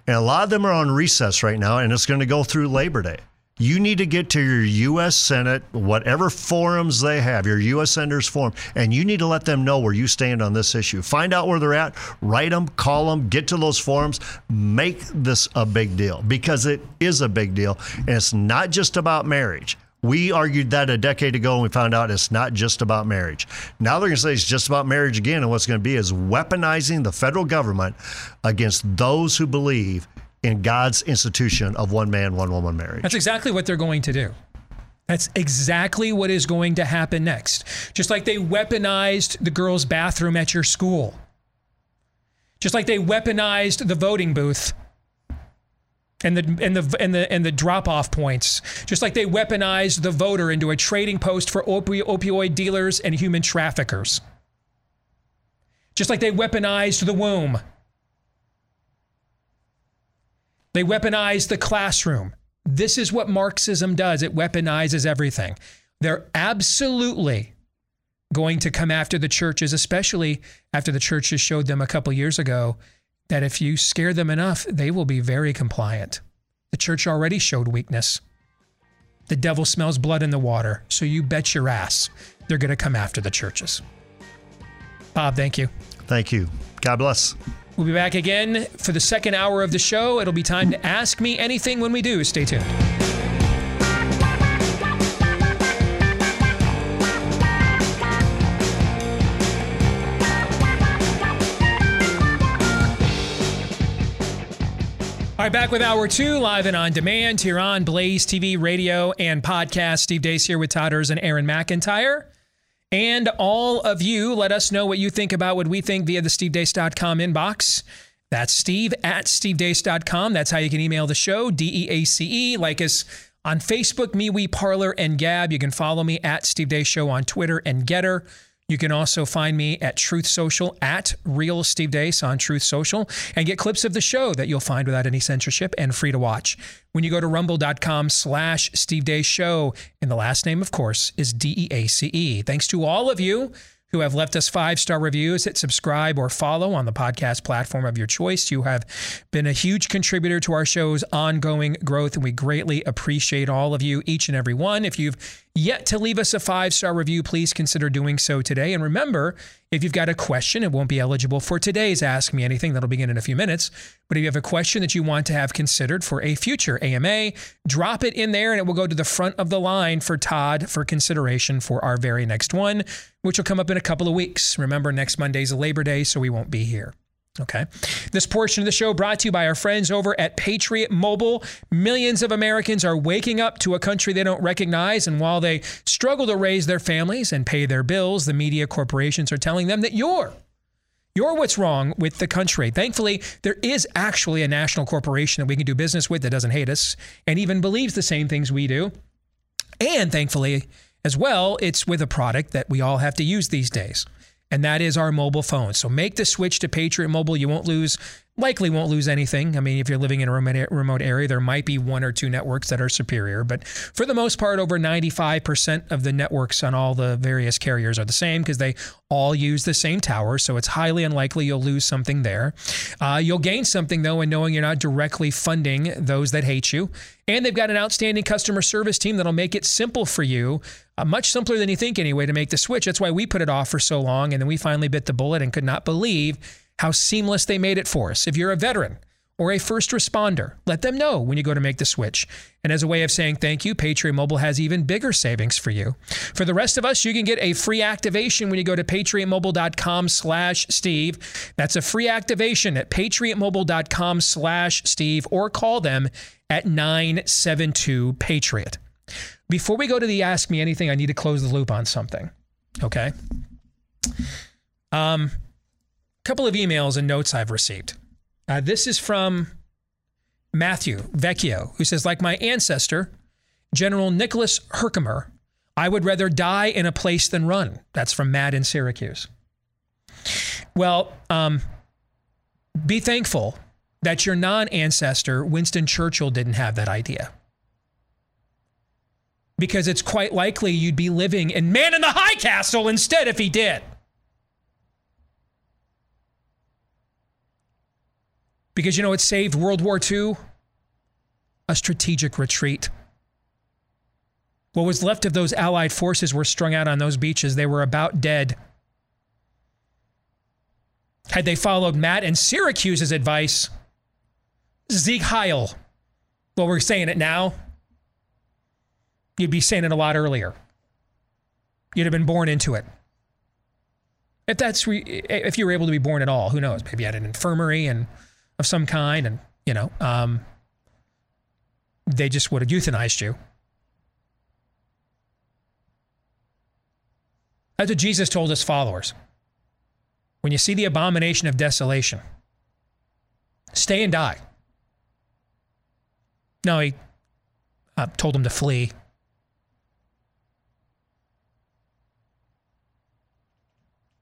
And a lot of them are on recess right now, and it's going to go through Labor Day. You need to get to your U.S. Senate, whatever forums they have, your U.S. Senators forum, and you need to let them know where you stand on this issue. Find out where they're at, write them, call them, get to those forums, make this a big deal because it is a big deal. And it's not just about marriage. We argued that a decade ago and we found out it's not just about marriage. Now they're going to say it's just about marriage again. And what's going to be is weaponizing the federal government against those who believe in God's institution of one man, one woman marriage. That's exactly what they're going to do. That's exactly what is going to happen next. Just like they weaponized the girls' bathroom at your school. Just like they weaponized the voting booth and the and the and the and the drop off points. Just like they weaponized the voter into a trading post for opi- opioid dealers and human traffickers. Just like they weaponized the womb they weaponized the classroom. This is what Marxism does it weaponizes everything. They're absolutely going to come after the churches, especially after the churches showed them a couple years ago that if you scare them enough, they will be very compliant. The church already showed weakness. The devil smells blood in the water, so you bet your ass they're going to come after the churches. Bob, thank you. Thank you. God bless. We'll be back again for the second hour of the show. It'll be time to ask me anything when we do. Stay tuned. All right, back with hour two, live and on demand here on Blaze TV, radio, and podcast. Steve Deace here with Todd and Aaron McIntyre. And all of you, let us know what you think about what we think via the stevedeace.com inbox. That's steve at stevedeace.com. That's how you can email the show, D E A C E. Like us on Facebook, MeWe, Parler, and Gab. You can follow me at Steve Deace Show on Twitter and Gettr. You can also find me at Truth Social at Real Steve Deace on Truth Social and get clips of the show that you'll find without any censorship and free to watch. When you go to rumble.com slash Steve Deace Show, and the last name, of course, is D E A C E. Thanks to all of you who have left us five star reviews, hit subscribe or follow on the podcast platform of your choice. You have been a huge contributor to our show's ongoing growth, and we greatly appreciate all of you, each and every one. If you've yet to leave us a five star review, please consider doing so today. And remember, if you've got a question, it won't be eligible for today's Ask Me Anything. That'll begin in a few minutes. But if you have a question that you want to have considered for a future AMA, drop it in there and it will go to the front of the line for Todd for consideration for our very next one, which will come up in a couple of weeks. Remember, next Monday's a Labor Day, so we won't be here. Okay. This portion of the show brought to you by our friends over at Patriot Mobile. Millions of Americans are waking up to a country they don't recognize. And while they struggle to raise their families and pay their bills, the media corporations are telling them that you're. You're what's wrong with the country. Thankfully, there is actually a national corporation that we can do business with that doesn't hate us and even believes the same things we do. And thankfully, as well, it's with a product that we all have to use these days and that is our mobile phone. So make the switch to Patriot Mobile. You won't lose likely won't lose anything. I mean, if you're living in a remote area, there might be one or two networks that are superior, but for the most part, over 95% of the networks on all the various carriers are the same because they all use the same tower. So it's highly unlikely you'll lose something there. Uh, you'll gain something though in knowing you're not directly funding those that hate you. And they've got an outstanding customer service team that'll make it simple for you, uh, much simpler than you think anyway, to make the switch. That's why we put it off for so long. And then we finally bit the bullet and could not believe how seamless they made it for us. If you're a veteran or a first responder. Let them know when you go to make the switch. And as a way of saying thank you, Patriot Mobile has even bigger savings for you. For the rest of us, you can get a free activation when you go to patriotmobile.com slash Steve. That's a free activation at patriotmobile.com slash Steve or call them at 972 Patriot. Before we go to the Ask Me Anything, I need to close the loop on something. Okay. Um, couple of emails and notes I've received. Uh, this is from Matthew Vecchio, who says, like my ancestor, General Nicholas Herkimer, I would rather die in a place than run. That's from Matt in Syracuse. Well, um, be thankful that your non ancestor, Winston Churchill, didn't have that idea. Because it's quite likely you'd be living in Man in the High Castle instead if he did. Because you know what saved World War II? A strategic retreat. What was left of those Allied forces were strung out on those beaches. They were about dead. Had they followed Matt and Syracuse's advice, Sieg Heil, well, we're saying it now. You'd be saying it a lot earlier. You'd have been born into it. If that's re- if you were able to be born at all, who knows? Maybe at an infirmary and of some kind, and you know, um, they just would have euthanized you. That's what Jesus told his followers. When you see the abomination of desolation, stay and die. No, he uh, told them to flee.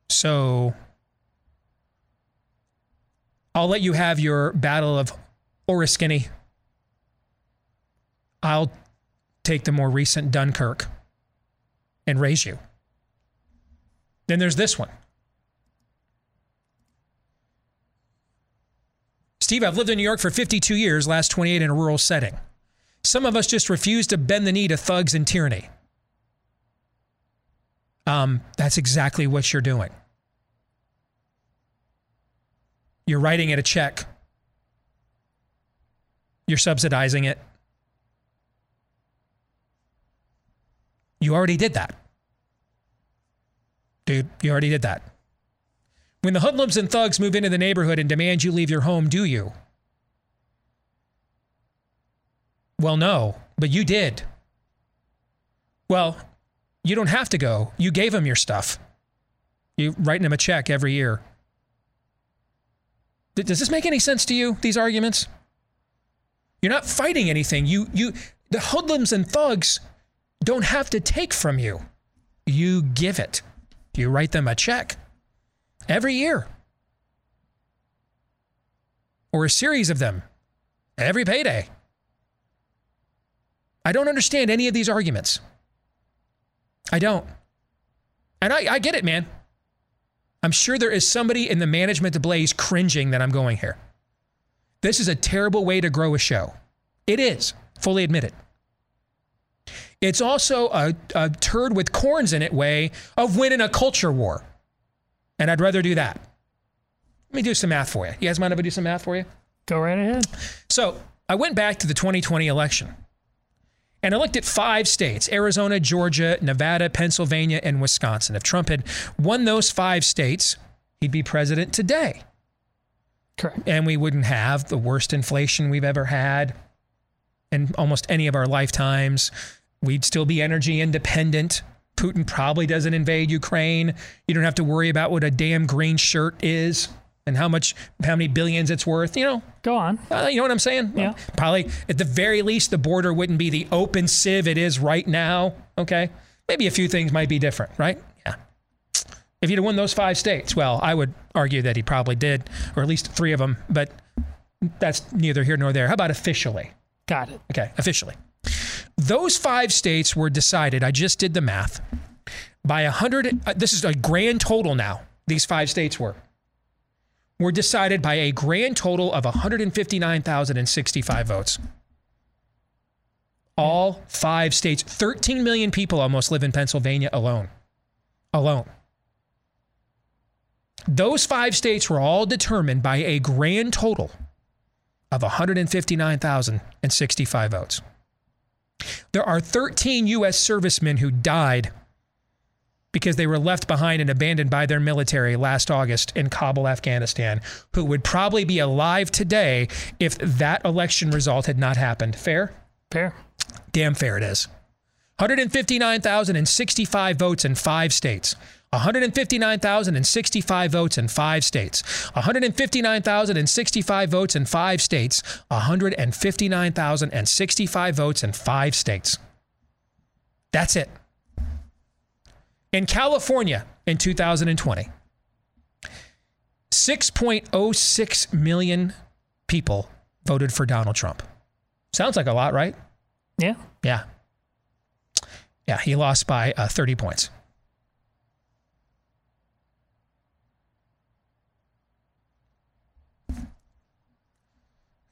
So I'll let you have your battle of Oriskany. I'll take the more recent Dunkirk and raise you. Then there's this one. Steve, I've lived in New York for 52 years, last 28 in a rural setting. Some of us just refuse to bend the knee to thugs and tyranny. Um, that's exactly what you're doing. You're writing it a check. You're subsidizing it. You already did that. Dude, you already did that. When the hoodlums and thugs move into the neighborhood and demand you leave your home, do you? Well, no, but you did. Well, you don't have to go. You gave them your stuff. You writing them a check every year. Does this make any sense to you, these arguments? You're not fighting anything. You you the hoodlums and thugs don't have to take from you. You give it. You write them a check every year. Or a series of them every payday. I don't understand any of these arguments. I don't. And I, I get it, man. I'm sure there is somebody in the management of Blaze cringing that I'm going here. This is a terrible way to grow a show. It is, fully admit it. It's also a, a turd with corns in it way of winning a culture war. And I'd rather do that. Let me do some math for you. You guys mind if I do some math for you? Go right ahead. So I went back to the 2020 election and I looked at five states Arizona, Georgia, Nevada, Pennsylvania, and Wisconsin. If Trump had won those five states, he'd be president today. Correct. And we wouldn't have the worst inflation we've ever had in almost any of our lifetimes. We'd still be energy independent. Putin probably doesn't invade Ukraine. You don't have to worry about what a damn green shirt is and how much, how many billions it's worth. You know, go on. Uh, you know what I'm saying? Yeah. Probably at the very least, the border wouldn't be the open sieve it is right now. Okay. Maybe a few things might be different, right? Yeah. If you'd have won those five states, well, I would argue that he probably did, or at least three of them, but that's neither here nor there. How about officially? Got it. Okay, officially. Those five states were decided, I just did the math, by 100, uh, this is a grand total now, these five states were, were decided by a grand total of 159,065 votes. All five states, 13 million people almost live in Pennsylvania alone. Alone. Those five states were all determined by a grand total of 159,065 votes. There are 13 U.S. servicemen who died because they were left behind and abandoned by their military last August in Kabul, Afghanistan, who would probably be alive today if that election result had not happened. Fair? Fair. Damn fair it is. 159,065 votes in five states. 159,065 votes in five states. 159,065 votes in five states. 159,065 votes in five states. That's it. In California in 2020, 6.06 million people voted for Donald Trump. Sounds like a lot, right? Yeah. Yeah. Yeah, he lost by uh, 30 points.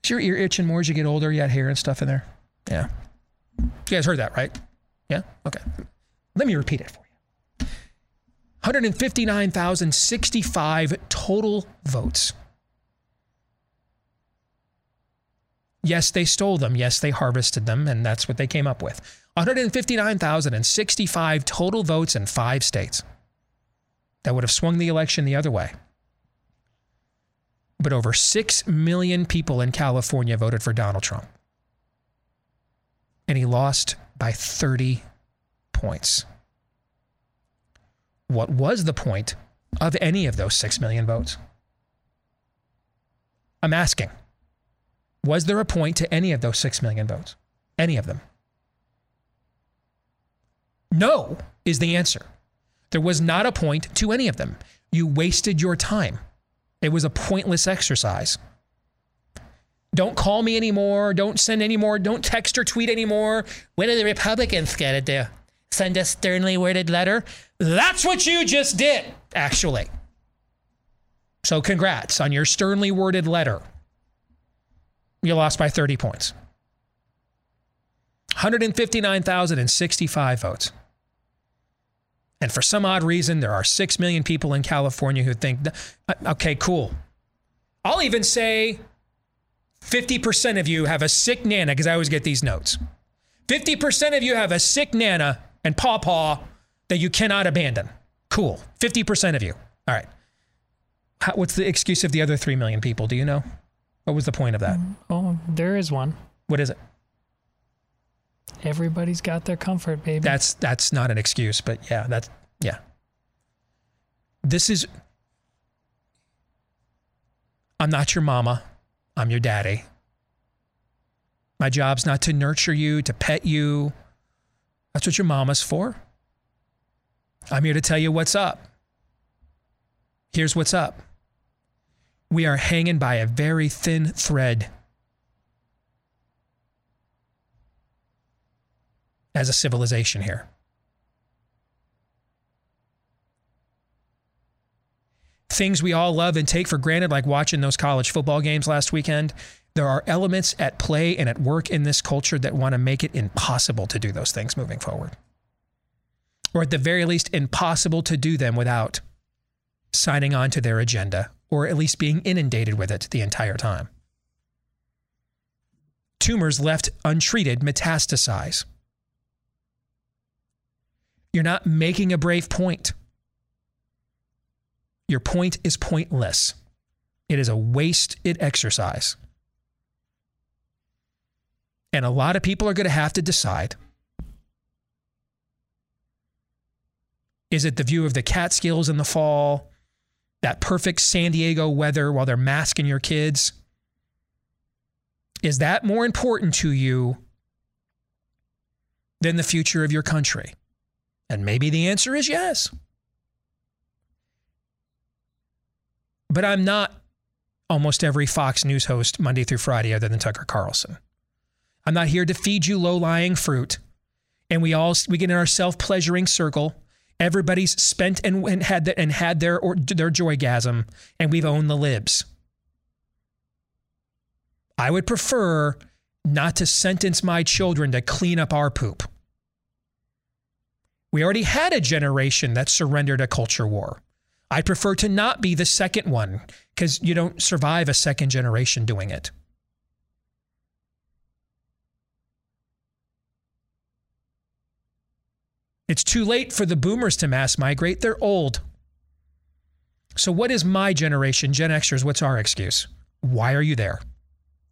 Is your ear itching more as you get older? You got hair and stuff in there? Yeah. You guys heard that, right? Yeah? Okay. Let me repeat it for you 159,065 total votes. Yes, they stole them. Yes, they harvested them, and that's what they came up with. 159,065 total votes in five states. That would have swung the election the other way. But over 6 million people in California voted for Donald Trump. And he lost by 30 points. What was the point of any of those 6 million votes? I'm asking. Was there a point to any of those 6 million votes? Any of them? No is the answer. There was not a point to any of them. You wasted your time. It was a pointless exercise. Don't call me anymore. Don't send anymore. Don't text or tweet anymore. When are the Republicans going to do? Send a sternly worded letter? That's what you just did, actually. So, congrats on your sternly worded letter. You lost by 30 points. 159,065 votes. And for some odd reason, there are 6 million people in California who think, uh, okay, cool. I'll even say 50% of you have a sick nana, because I always get these notes. 50% of you have a sick nana and pawpaw that you cannot abandon. Cool. 50% of you. All right. How, what's the excuse of the other 3 million people? Do you know? What was the point of that? Mm, oh, there is one. What is it? Everybody's got their comfort, baby. That's that's not an excuse, but yeah, that's yeah. This is I'm not your mama. I'm your daddy. My job's not to nurture you, to pet you. That's what your mama's for. I'm here to tell you what's up. Here's what's up. We are hanging by a very thin thread as a civilization here. Things we all love and take for granted, like watching those college football games last weekend, there are elements at play and at work in this culture that want to make it impossible to do those things moving forward. Or at the very least, impossible to do them without signing on to their agenda or at least being inundated with it the entire time. Tumors left untreated metastasize. You're not making a brave point. Your point is pointless. It is a wasted exercise. And a lot of people are going to have to decide is it the view of the Catskills in the fall, that perfect San Diego weather while they're masking your kids? Is that more important to you than the future of your country? And maybe the answer is yes. But I'm not almost every Fox News host Monday through Friday other than Tucker Carlson. I'm not here to feed you low-lying fruit. And we all we get in our self-pleasuring circle. Everybody's spent and, and had the, and had their or, their joygasm, and we've owned the libs. I would prefer not to sentence my children to clean up our poop. We already had a generation that surrendered a culture war. I prefer to not be the second one because you don't survive a second generation doing it. It's too late for the boomers to mass migrate. They're old. So, what is my generation, Gen Xers? What's our excuse? Why are you there?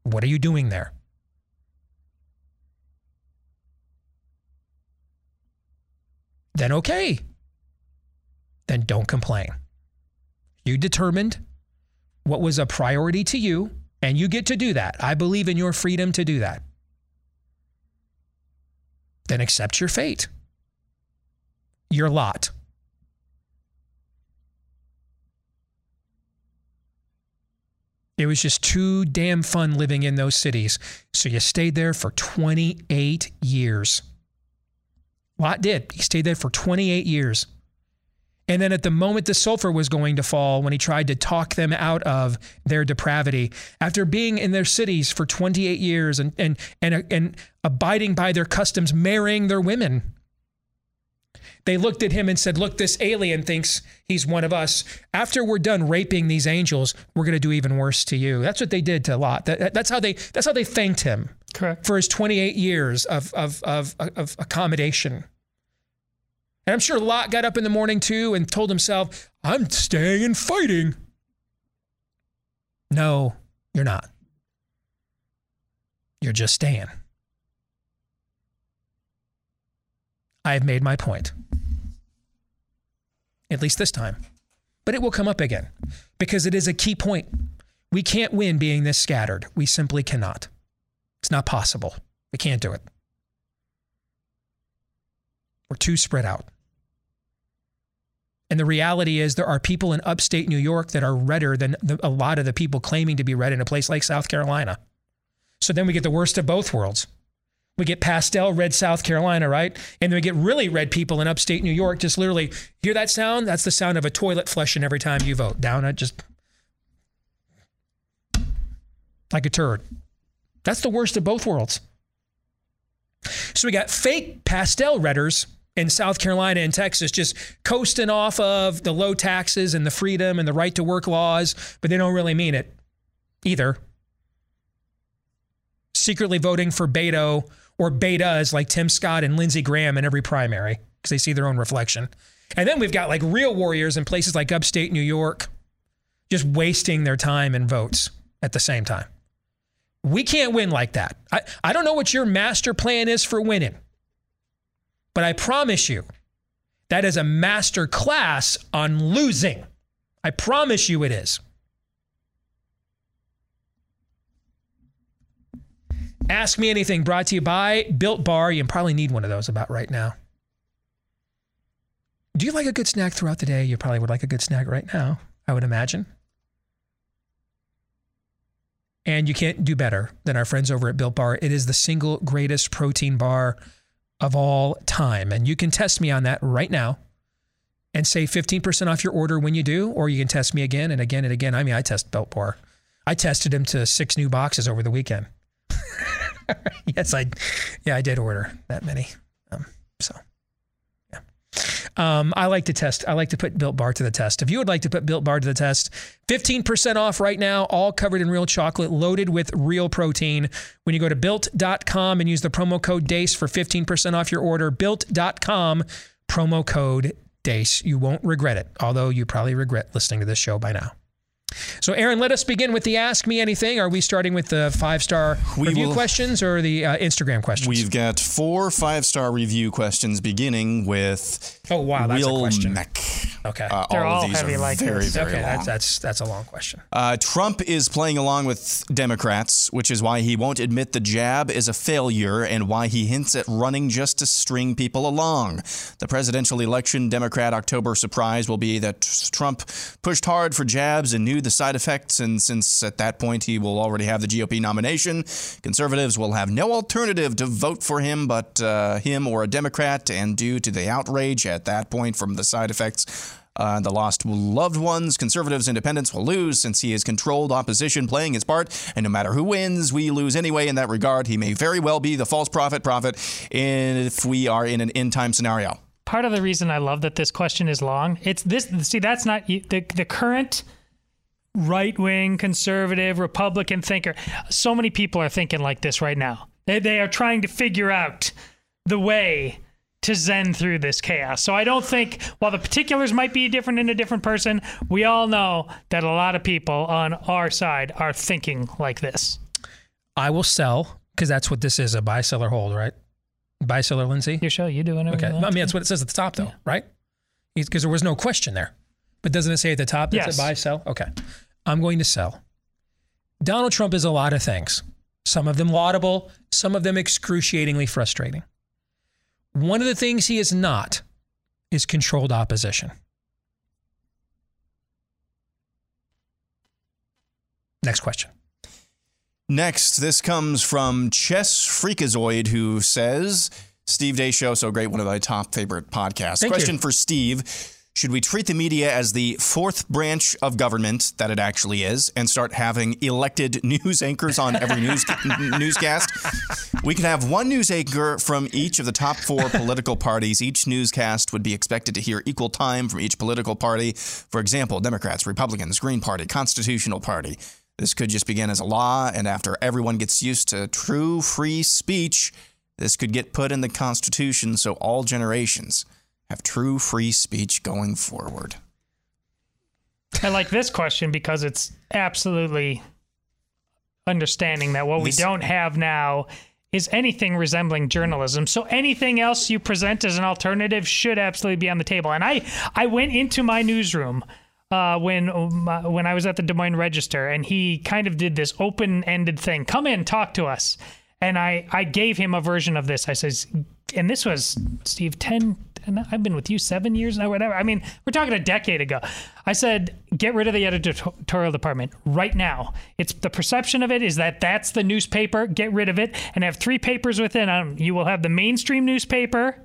What are you doing there? Then, okay. Then don't complain. You determined what was a priority to you, and you get to do that. I believe in your freedom to do that. Then accept your fate, your lot. It was just too damn fun living in those cities. So you stayed there for 28 years. Lot did. He stayed there for 28 years. And then at the moment the sulfur was going to fall, when he tried to talk them out of their depravity, after being in their cities for 28 years and, and, and, and abiding by their customs, marrying their women, they looked at him and said, Look, this alien thinks he's one of us. After we're done raping these angels, we're going to do even worse to you. That's what they did to Lot. That, that's, how they, that's how they thanked him. Correct. For his 28 years of, of, of, of accommodation. And I'm sure Lot got up in the morning too and told himself, I'm staying and fighting. No, you're not. You're just staying. I have made my point. At least this time. But it will come up again because it is a key point. We can't win being this scattered. We simply cannot. It's not possible. We can't do it. We're too spread out. And the reality is, there are people in upstate New York that are redder than the, a lot of the people claiming to be red in a place like South Carolina. So then we get the worst of both worlds. We get pastel red South Carolina, right? And then we get really red people in upstate New York. Just literally hear that sound? That's the sound of a toilet flushing every time you vote. Down it, just like a turd. That's the worst of both worlds. So we got fake pastel redders in South Carolina and Texas just coasting off of the low taxes and the freedom and the right to work laws, but they don't really mean it either. Secretly voting for Beto or betas like Tim Scott and Lindsey Graham in every primary because they see their own reflection. And then we've got like real warriors in places like upstate New York just wasting their time and votes at the same time. We can't win like that. I, I don't know what your master plan is for winning. But I promise you, that is a master class on losing. I promise you it is. Ask Me Anything brought to you by Built Bar. You probably need one of those about right now. Do you like a good snack throughout the day? You probably would like a good snack right now, I would imagine. And you can't do better than our friends over at Built Bar. It is the single greatest protein bar of all time. And you can test me on that right now and save 15% off your order when you do, or you can test me again and again and again. I mean, I test Built Bar. I tested him to six new boxes over the weekend. yes, I, yeah, I did order that many. Um, so, yeah. Um, I like to test. I like to put Built Bar to the test. If you would like to put Built Bar to the test, 15% off right now, all covered in real chocolate, loaded with real protein. When you go to built.com and use the promo code DEACE for 15% off your order, built.com, promo code DEACE. You won't regret it, although you probably regret listening to this show by now. So, Aaron, let us begin with the Ask Me Anything. Are we starting with the five star review will, questions or the uh, Instagram questions? We've got four five star review questions, beginning with Oh wow, that's Real a question. Mech. Okay, uh, they're all, all of these heavy are like very, this. very okay, long. that's that's that's a long question. Uh, Trump is playing along with Democrats, which is why he won't admit the jab is a failure and why he hints at running just to string people along. The presidential election Democrat October surprise will be that Trump pushed hard for jabs and knew the side effects, and since at that point he will already have the GOP nomination, conservatives will have no alternative to vote for him but uh, him or a Democrat, and due to the outrage at that point from the side effects, uh, the lost loved ones, conservatives, independents will lose since he has controlled opposition playing his part. And no matter who wins, we lose anyway in that regard. He may very well be the false prophet prophet if we are in an end time scenario. Part of the reason I love that this question is long, it's this. See, that's not the the current right wing conservative Republican thinker. So many people are thinking like this right now. They they are trying to figure out the way to zen through this chaos. So I don't think, while the particulars might be different in a different person, we all know that a lot of people on our side are thinking like this. I will sell because that's what this is a buy, sell, or hold, right? Buy, sell, or Lindsay? Your show, you doing it. Okay. I mean, that's what it says at the top, though, right? Because there was no question there. But doesn't it say at the top that Yes. a buy, sell? Okay. I'm going to sell. Donald Trump is a lot of things, some of them laudable, some of them excruciatingly frustrating. One of the things he is not is controlled opposition. Next question. Next, this comes from Chess Freakazoid, who says, Steve Deace Show, so great, one of my top favorite podcasts. Thank Question you. for Steve Should we treat the media as the fourth branch of government that it actually is and start having elected news anchors on every news newscast? We could have one news anchor from each of the top four political parties. Each newscast would be expected to hear equal time from each political party. For example, Democrats, Republicans, Green Party, Constitutional Party. This could just begin as a law, and after everyone gets used to true free speech, this could get put in the Constitution so all generations have true free speech going forward. I like this question because it's absolutely understanding that what This- we don't have now is anything resembling journalism. So anything else you present as an alternative should absolutely be on the table. And I I went into my newsroom uh, when when I was at the Des Moines Register, and he kind of did this open ended thing. Come in, talk to us. And I I gave him a version of this. I says, and this was Steve ten. And I've been with you seven years now, whatever. I mean, we're talking a decade ago. I said, get rid of the editorial department right now. It's the perception of it is that that's the newspaper. Get rid of it and have three papers within. Um, you will have the mainstream newspaper,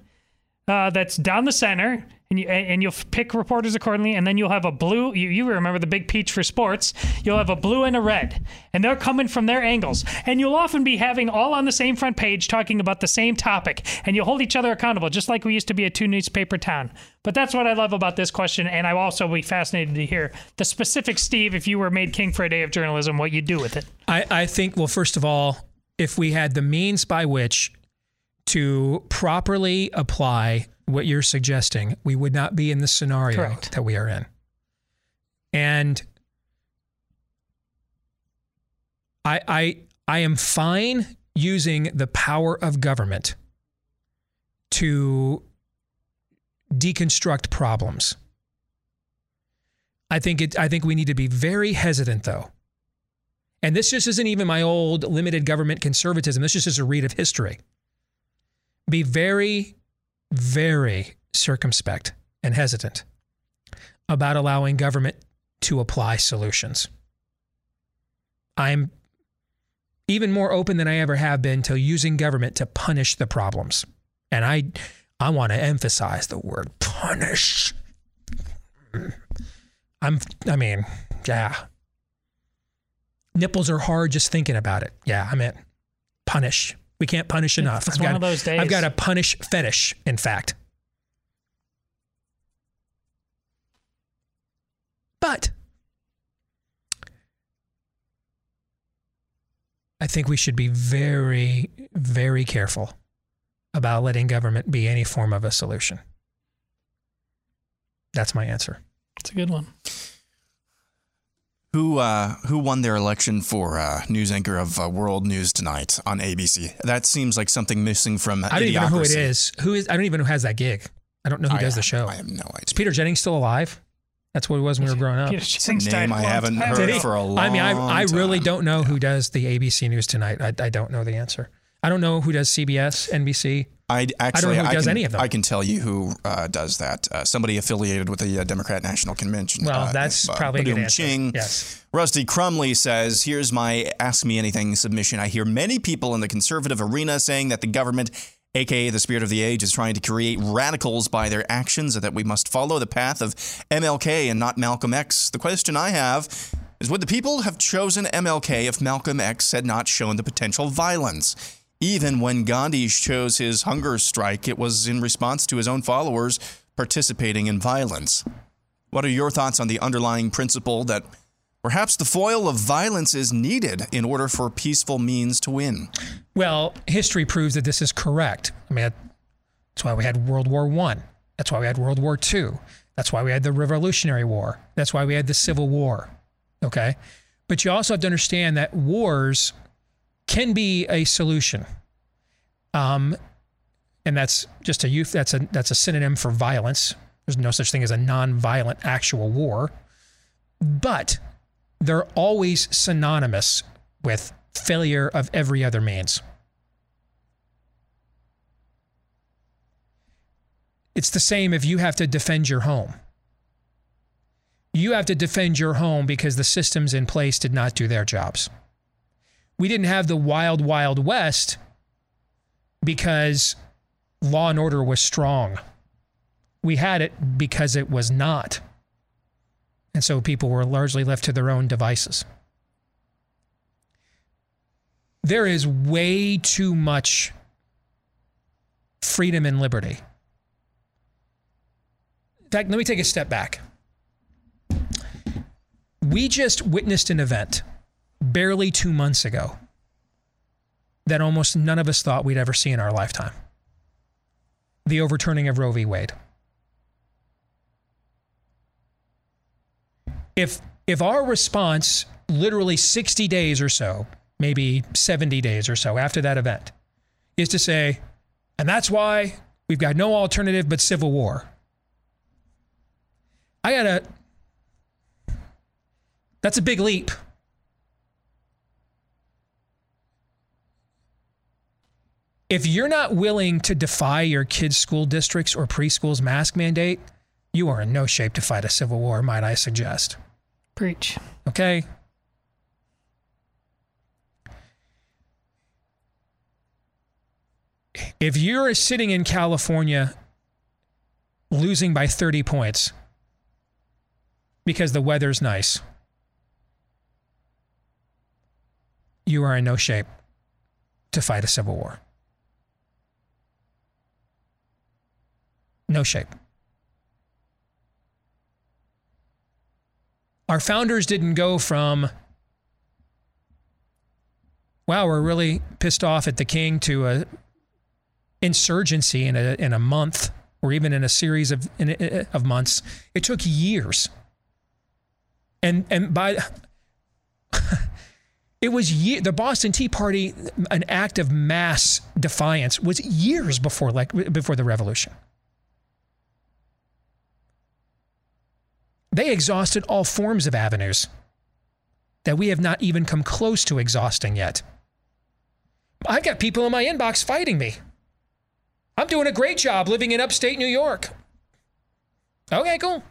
uh, that's down the center, and you and you'll pick reporters accordingly, and then you'll have a blue. You, you remember the big peach for sports? You'll have a blue and a red, and they're coming from their angles, and you'll often be having all on the same front page talking about the same topic, and you'll hold each other accountable, just like we used to be a two newspaper town. But that's what I love about this question, and I also be fascinated to hear the specific Steve, if you were made king for a day of journalism, what you do with it. I, I think, well, first of all, if we had the means by which to properly apply what you're suggesting, we would not be in the scenario Correct. that we are in. And I, I, I am fine using the power of government to deconstruct problems. I think it, I think we need to be very hesitant though. And this just isn't even my old limited government conservatism. This is just a read of history. Be very, very circumspect and hesitant about allowing government to apply solutions. I'm even more open than I ever have been to using government to punish the problems. And I I want to emphasize the word punish. I'm I mean, yeah. Nipples are hard just thinking about it. Yeah, I'm in. Punish. We can't punish enough. It's I've one got, of those days. I've got a punish fetish, in fact. But I think we should be very, very careful about letting government be any form of a solution. That's my answer. It's a good one. Who uh, who won their election for uh, news anchor of uh, World News Tonight on ABC? That seems like something missing from I don't even know who it Idiocracy. is. Who is? I don't even know who has that gig. I don't know who I does the have- show. I have no idea. Is Peter Jennings still alive? That's what it was when we were growing up. Peter Jennings died name a I long haven't time heard ago. for a long I mean, I, I really time. don't know who does the ABC News Tonight. I, I don't know the answer. I don't know who does CBS, NBC. I actually know who does can, any of them. I can tell you who uh, does that. Uh, somebody affiliated with the uh, Democrat National Convention. Well, uh, that's uh, probably a good answer. Ching. Yes. Rusty Crumley says, "Here's my Ask Me Anything submission. I hear many people in the conservative arena saying that the government." AKA the spirit of the age is trying to create radicals by their actions, and that we must follow the path of MLK and not Malcolm X. The question I have is Would the people have chosen MLK if Malcolm X had not shown the potential violence? Even when Gandhi chose his hunger strike, it was in response to his own followers participating in violence. What are your thoughts on the underlying principle that perhaps the foil of violence is needed in order for peaceful means to win? Well, history proves that this is correct. I mean, That's why we had World War One. That's why we had World War Two. That's why we had the Revolutionary War. That's why we had the Civil War. Okay. But you also have to understand that wars can be a solution. Um, and that's just a youth that's a that's a synonym for violence. There's no such thing as a non-violent actual war. But they're always synonymous with failure of every other means. It's the same if you have to defend your home. You have to defend your home because the systems in place did not do their jobs. We didn't have the wild, wild west because law and order was strong. We had it because it was not. And so people were largely left to their own devices. There is way too much freedom and liberty. In fact, let me take a step back. We just witnessed an event barely two months ago that almost none of us thought we'd ever see in our lifetime the overturning of Roe v. Wade. If, if our response, literally 60 days or so, maybe 70 days or so after that event, is to say, and that's why we've got no alternative but civil war. I gotta, that's a big leap. If you're not willing to defy your kids' school districts or preschool's mask mandate, you are in no shape to fight a civil war, might I suggest. Preach. Okay? If you're sitting in California losing by 30 points because the weather's nice, you are in no shape to fight a civil war. No shape. Our founders didn't go from, wow, we're really pissed off at the king to a insurgency in a, in a month or even in a series of, in, of months. It took years. And, and by, it was ye- the Boston Tea Party, an act of mass defiance was years before, like, before the revolution. They exhausted all forms of avenues that we have not even come close to exhausting yet. I've got people in my inbox fighting me. I'm doing a great job living in upstate New York. Okay, cool.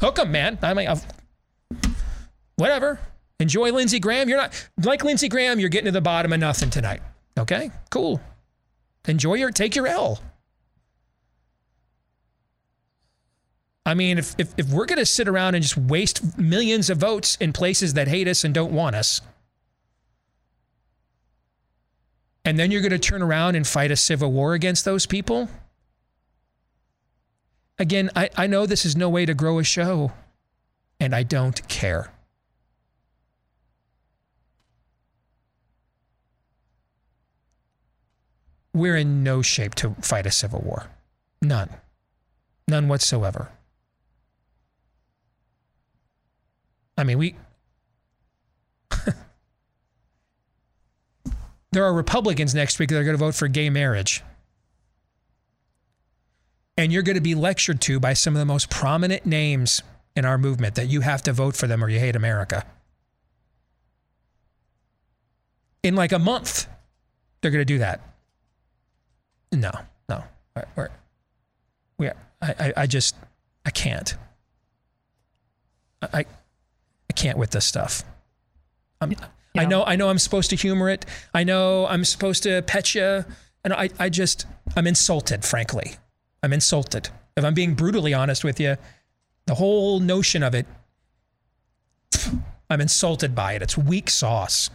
Hook 'em, man. I mean, whatever. Enjoy Lindsey Graham. You're not like Lindsey Graham. You're getting to the bottom of nothing tonight. Okay, cool. Enjoy your take your L. I mean, if, if, if we're going to sit around and just waste millions of votes in places that hate us and don't want us, and then you're going to turn around and fight a civil war against those people? Again, I, I know this is no way to grow a show, and I don't care. We're in no shape to fight a civil war. None. None whatsoever. I mean, we. there are Republicans next week that are going to vote for gay marriage. And you're going to be lectured to by some of the most prominent names in our movement that you have to vote for them or you hate America. In like a month, they're going to do that. No, no. We're, we're, I, I, I just, I can't. I, I can't with this stuff. I'm, I know, I know I'm supposed to humor it. I know I'm supposed to pet you. And I, I just, I'm insulted, frankly. I'm insulted. If I'm being brutally honest with you, the whole notion of it, I'm insulted by it. It's weak sauce.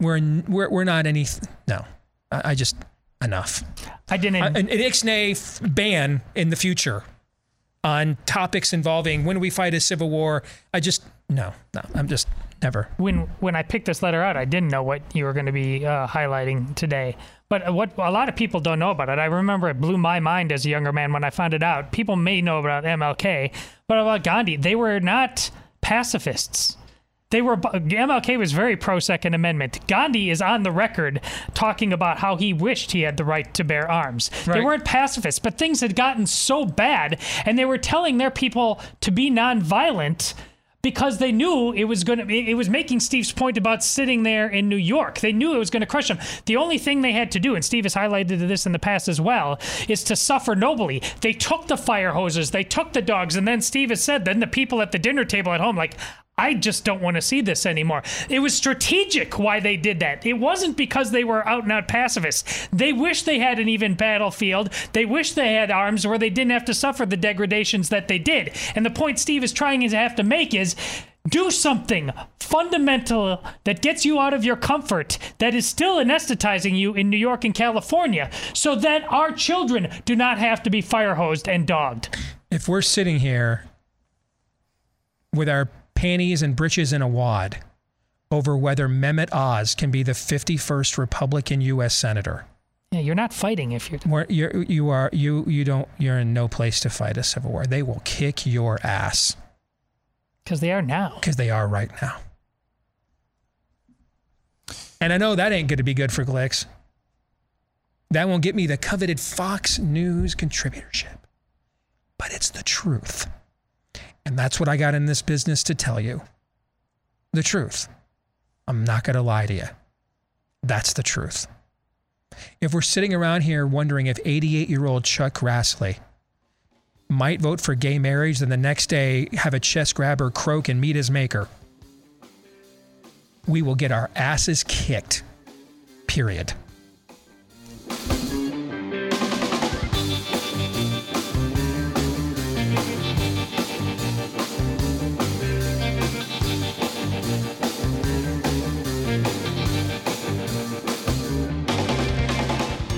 We're, we're, we're not any, no, I, I just, enough. I didn't. an, an Ixnay ban in the future on topics involving when we fight a civil war. I just no, no. I'm just never. When when I picked this letter out, I didn't know what you were going to be uh, highlighting today. But what a lot of people don't know about it, I remember it blew my mind as a younger man when I found it out. People may know about MLK, but about Gandhi, they were not pacifists. They were MLK was very pro Second Amendment. Gandhi is on the record talking about how he wished he had the right to bear arms. Right. They weren't pacifists, but things had gotten so bad, and they were telling their people to be nonviolent because they knew it was going to it was making Steve's point about sitting there in New York. They knew it was going to crush them. The only thing they had to do, and Steve has highlighted this in the past as well, is to suffer nobly. They took the fire hoses, they took the dogs, and then Steve has said, then the people at the dinner table at home, like, I just don't want to see this anymore. It was strategic why they did that. It wasn't because they were out and out pacifists. They wish they had an even battlefield. They wish they had arms where they didn't have to suffer the degradations that they did. And the point Steve is trying to have to make is do something fundamental that gets you out of your comfort that is still anesthetizing you in New York and California so that our children do not have to be fire hosed and dogged. If we're sitting here with our panties and breeches in a wad over whether Mehmet Oz can be the 51st Republican U.S. Senator. Yeah, you're not fighting if you're. Where you're you are you you don't you're in no place to fight a civil war. They will kick your ass. Because they are now. Because they are right now. And I know that ain't going to be good for Glicks. That won't get me the coveted Fox News contributorship. But it's the truth. And that's what I got in this business to tell you the truth. I'm not going to lie to you. That's the truth. If we're sitting around here wondering if 88 year old Chuck Grassley might vote for gay marriage, then the next day have a chest grabber croak and meet his maker, we will get our asses kicked. Period.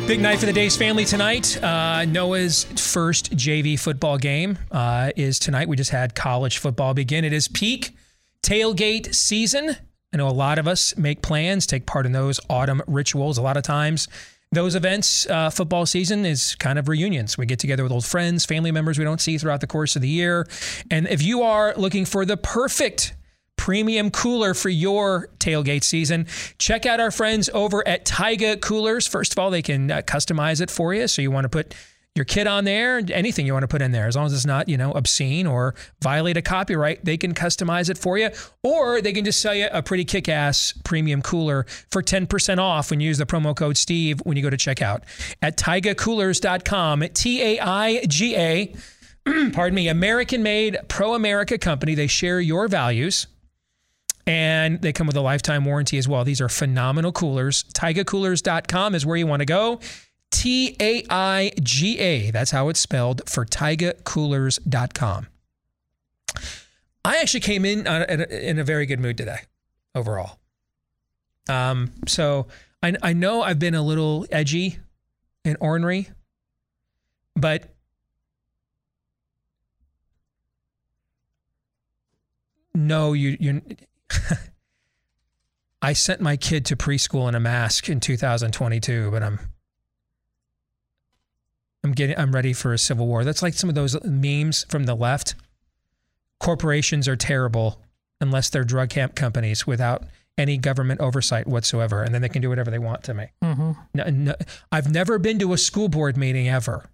Big night for the Deace family tonight. Uh, Noah's first JV football game uh, is tonight. We just had college football begin. It is peak tailgate season. I know a lot of us make plans, take part in those autumn rituals. A lot of times, those events, uh, football season is kind of reunions. We get together with old friends, family members we don't see throughout the course of the year. And if you are looking for the perfect premium cooler for your tailgate season. Check out our friends over at Taiga Coolers. First of all, they can uh, customize it for you. So you want to put your kid on there, anything you want to put in there, as long as it's not, you know, obscene or violate a copyright, they can customize it for you. Or they can just sell you a pretty kick ass premium cooler for 10% off when you use the promo code Steve when you go to checkout at taigacoolers.com. T A I G A, pardon me, American made, pro America company. They share your values and they come with a lifetime warranty as well. These are phenomenal coolers. TaigaCoolers.com is where you want to go. T A I G A. That's how it's spelled for TaigaCoolers.com. I actually came in in a very good mood today, overall. Um, so I, I know I've been a little edgy and ornery, but no, you you I sent my kid to preschool in a mask in 2022, but I'm I'm getting I'm ready for a civil war. That's like some of those memes from the left. Corporations are terrible unless they're drug camp companies without any government oversight whatsoever, and then they can do whatever they want to me. Mm-hmm. No, no, I've never been to a school board meeting ever,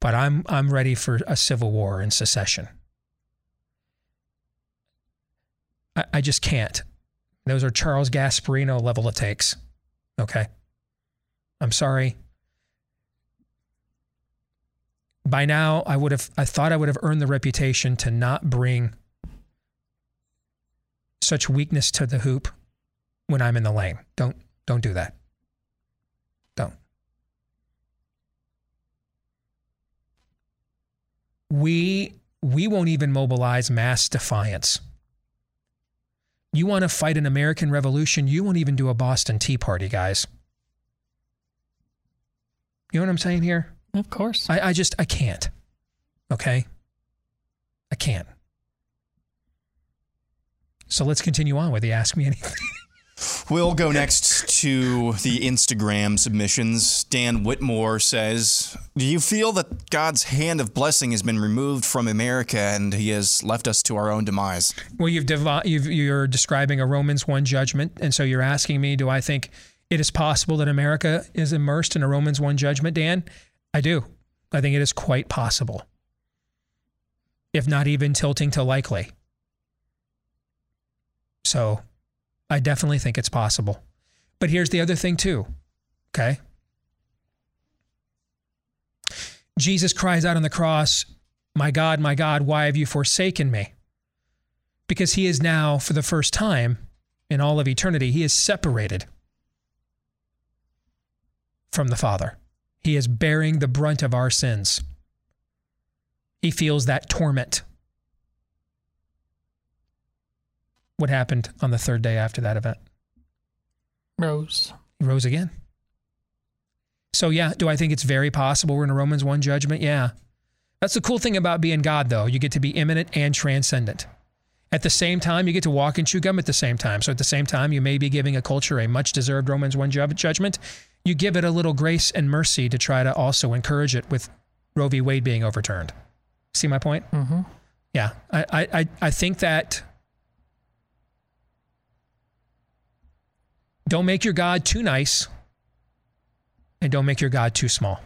but I'm I'm ready for a civil war and secession. I, I just can't. Those are Charles Gasparino level of takes. Okay. I'm sorry. By now, I would have, I thought I would have earned the reputation to not bring such weakness to the hoop when I'm in the lane. Don't, don't do that. Don't. We, we won't even mobilize mass defiance you want to fight an American Revolution, you won't even do a Boston Tea Party, guys. You know what I'm saying here? Of course. I, I just, I can't. Okay? I can't. So let's continue on with the Ask Me Anything. We'll go next to the Instagram submissions. Dan Whitmore says, Do you feel that God's hand of blessing has been removed from America and he has left us to our own demise? Well, you've, devi- you've you're describing a Romans one judgment, and so you're asking me, do I think it is possible that America is immersed in a Romans one judgment? Dan, I do. I think it is quite possible, if not even tilting to likely. So, I definitely think it's possible. But here's the other thing too. Okay. Jesus cries out on the cross, My God, my God, why have you forsaken me? Because he is now, for the first time in all of eternity, he is separated from the Father. He is bearing the brunt of our sins. He feels that torment. What happened on the third day after that event? Rose. He rose again. So, yeah, do I think it's very possible we're in a Romans 1 judgment? Yeah. That's the cool thing about being God, though. You get to be immanent and transcendent. At the same time, you get to walk and chew gum at the same time. So, at the same time, you may be giving a culture a much deserved Romans 1 judgment. You give it a little grace and mercy to try to also encourage it with Roe v. Wade being overturned. See my point? Mm-hmm. Yeah. I, I, I- I think that don't make your God too nice and don't make your God too small.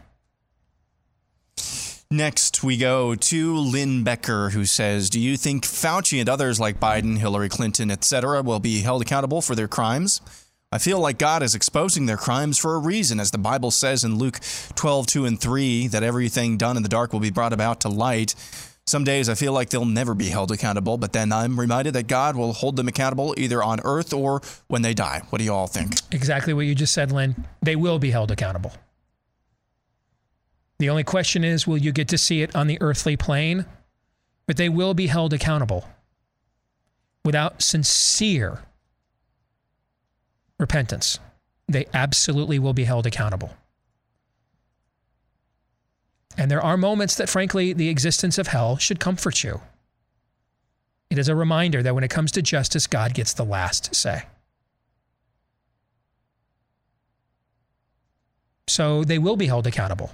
Next, we go to Lynn Becker, who says, Do you think Fauci and others like Biden, Hillary Clinton, etc., will be held accountable for their crimes? I feel like God is exposing their crimes for a reason, as the Bible says in Luke 12, 2 and 3, that everything done in the dark will be brought about to light. Some days I feel like they'll never be held accountable, but then I'm reminded that God will hold them accountable either on earth or when they die. What do you all think? Exactly what you just said, Lynn. They will be held accountable. The only question is will you get to see it on the earthly plane? But they will be held accountable without sincere repentance. They absolutely will be held accountable. And there are moments that, frankly, the existence of hell should comfort you. It is a reminder that when it comes to justice, God gets the last say. So they will be held accountable.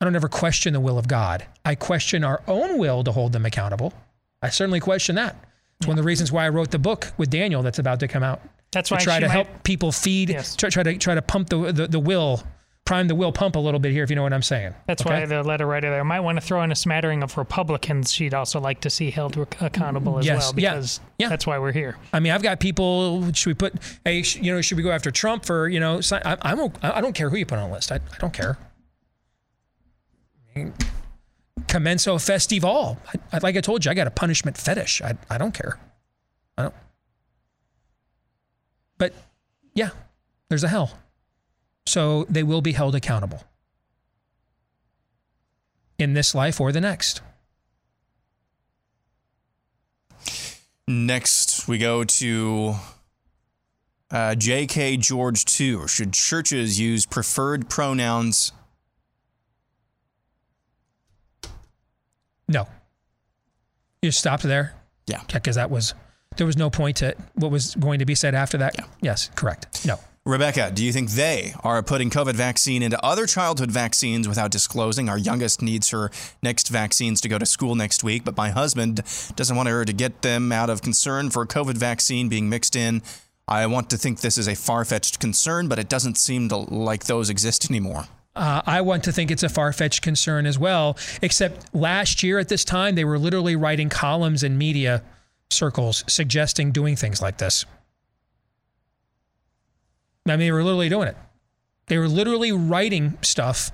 I don't ever question the will of God. I question our own will to hold them accountable. I certainly question that. It's one of the reasons why I wrote the book with Daniel that's about to come out. That's to why try she to might- help people feed, try, try to try to pump the, the the will, prime the will pump a little bit here, if you know what I'm saying. That's Okay? why the letter writer there might want to throw in a smattering of Republicans she'd also like to see held accountable as Yes, well yeah, because that's why we're here. I mean, I've got people. Should we put? Hey, sh- you know, should we go after Trump for? You know, I, I'm. I don't care who you put on the list. I, I don't care. I mean, Commenso festival. I, I, like I told you, I got a punishment fetish. I, I don't care. I don't. But yeah, there's a hell. So they will be held accountable in this life or the next. Next, we go to uh, J.K. George 2. Should churches use preferred pronouns? No. You stopped there? Yeah. Because that was, there was no point to what was going to be said after that? Yes, correct. No. Rebecca, do you think they are putting COVID vaccine into other childhood vaccines without disclosing? Our youngest needs her next vaccines to go to school next week, but my husband doesn't want her to get them out of concern for COVID vaccine being mixed in. I want to think this is a far fetched concern, but it doesn't seem to, like those exist anymore. Uh, I want to think it's a far fetched concern as well, except last year at this time, they were literally writing columns in media circles suggesting doing things like this. I mean, they were literally doing it. They were literally writing stuff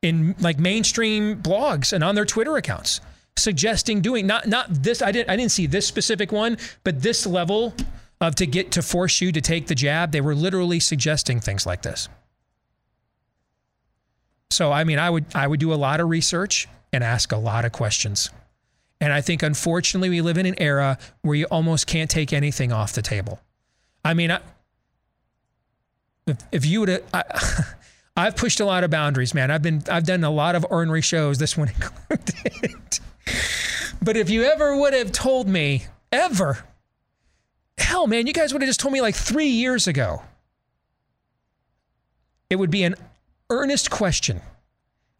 in like mainstream blogs and on their Twitter accounts suggesting doing not not this I didn't I didn't see this specific one, but this level of to get to force you to take the jab, they were literally suggesting things like this. So I mean, I would I would do a lot of research and ask a lot of questions. And I think unfortunately we live in an era where you almost can't take anything off the table. I mean, I, if, if you would I, I've pushed a lot of boundaries, man. I've been I've done a lot of ornery shows, this one included. but if you ever would have told me ever hell, man, you guys would have just told me like three years ago. It would be an earnest question.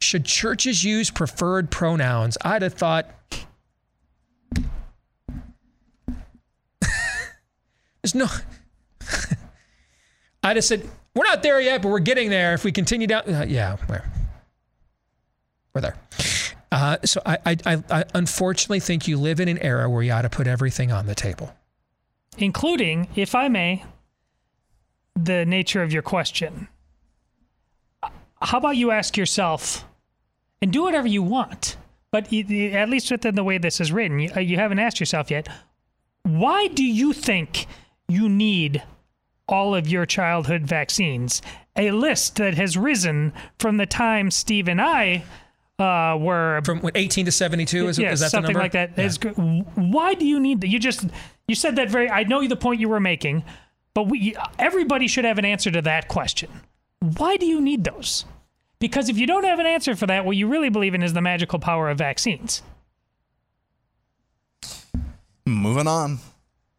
Should churches use preferred pronouns? I'd have thought. There's no. I'd have said, we're not there yet, but we're getting there. If we continue down, uh, yeah, we're, we're there. Uh, so I, I, I, unfortunately think you live in an era where you ought to put everything on the table. including, if I may, the nature of your question. How about you ask yourself, and do whatever you want, but at least within the way this is written, uh, you haven't asked yourself yet, why do you think you need all of your childhood vaccines? A list that has risen from the time Steve and I uh, were from 18 to 72. Is, yes, is that something number? like that. Yeah. Is. Why do you need that? You just you said that very. I know the point you were making, but we everybody should have an answer to that question. Why do you need those? Because if you don't have an answer for that, what you really believe in is the magical power of vaccines. Moving on.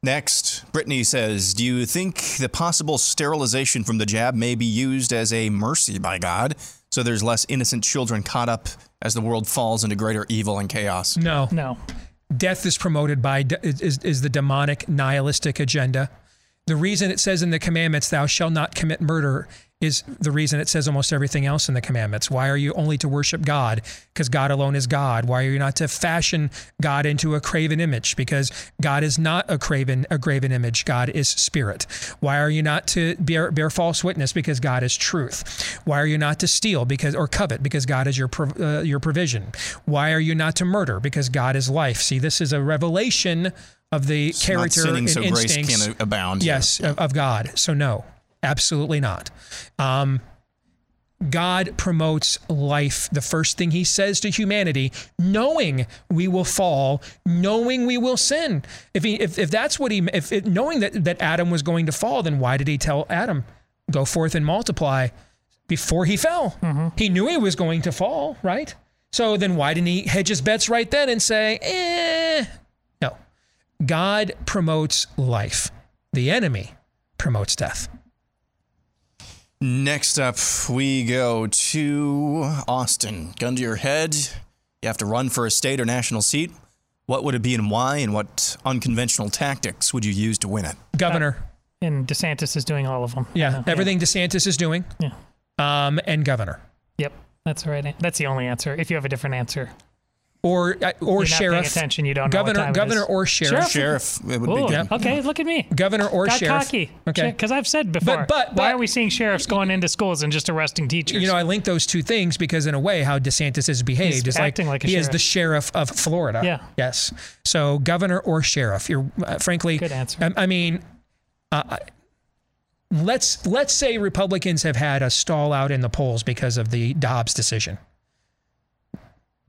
Next, Brittany says, Do you think the possible sterilization from the jab may be used as a mercy by God so there's less innocent children caught up as the world falls into greater evil and chaos? No. No. Death is promoted by is, is the demonic nihilistic agenda. The reason it says in the commandments, "Thou shalt not commit murder," is the reason it says almost everything else in the commandments. Why are you only to worship God? Because God alone is God. Why are you not to fashion God into a craven image? Because God is not a craven a graven image. God is spirit. Why are you not to bear, bear false witness? Because God is truth. Why are you not to steal? Because or covet? Because God is your uh, your provision. Why are you not to murder? Because God is life. See, this is a revelation of the It's character sinning, and so grace instincts. Yes, of, of God. So no, absolutely not. Um, God promotes life. The first thing he says to humanity, knowing we will fall, knowing we will sin. If he, if, if that's what he, if it, knowing that, that Adam was going to fall, then why did he tell Adam, go forth and multiply before he fell? He knew he was going to fall, right? So then why didn't he hedge his bets right then and say, eh? No. God promotes life. The enemy promotes death. Next up, we go to Austin. Gun to your head. You have to run for a state or national seat. What would it be and why? And what unconventional tactics would you use to win it? Governor. And DeSantis is doing all of them. Yeah, everything DeSantis is doing. Yeah. Um, and governor. Yep, that's the right. That's the only answer. If you have a different answer, Or uh, or You're not sheriff. paying attention, you don't know what governor, time governor is. or sheriff. Sheriff? it would Ooh, be good. okay, look at me. Governor or Got sheriff. cocky. Okay. Because I've said before. But- but- why but- are we seeing sheriffs going into schools and just arresting teachers? You know, I link those two things because, in a way, how DeSantis has behaved He's is acting like a he is the sheriff of Florida. Yeah. Yes. So, governor or sheriff. You're uh, frankly. Good answer. I, I mean, uh, let's let's say Republicans have had a stall out in the polls because of the Dobbs decision.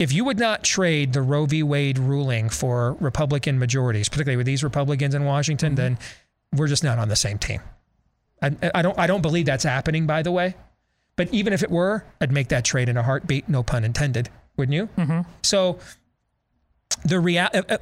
If you would not trade the Roe v. Wade ruling for Republican majorities, particularly with these Republicans in Washington, then we're just not on the same team. I, I don't I don't believe that's happening, by the way. But even if it were, I'd make that trade in a heartbeat, no pun intended, wouldn't you? Mm-hmm. So the rea- uh, uh,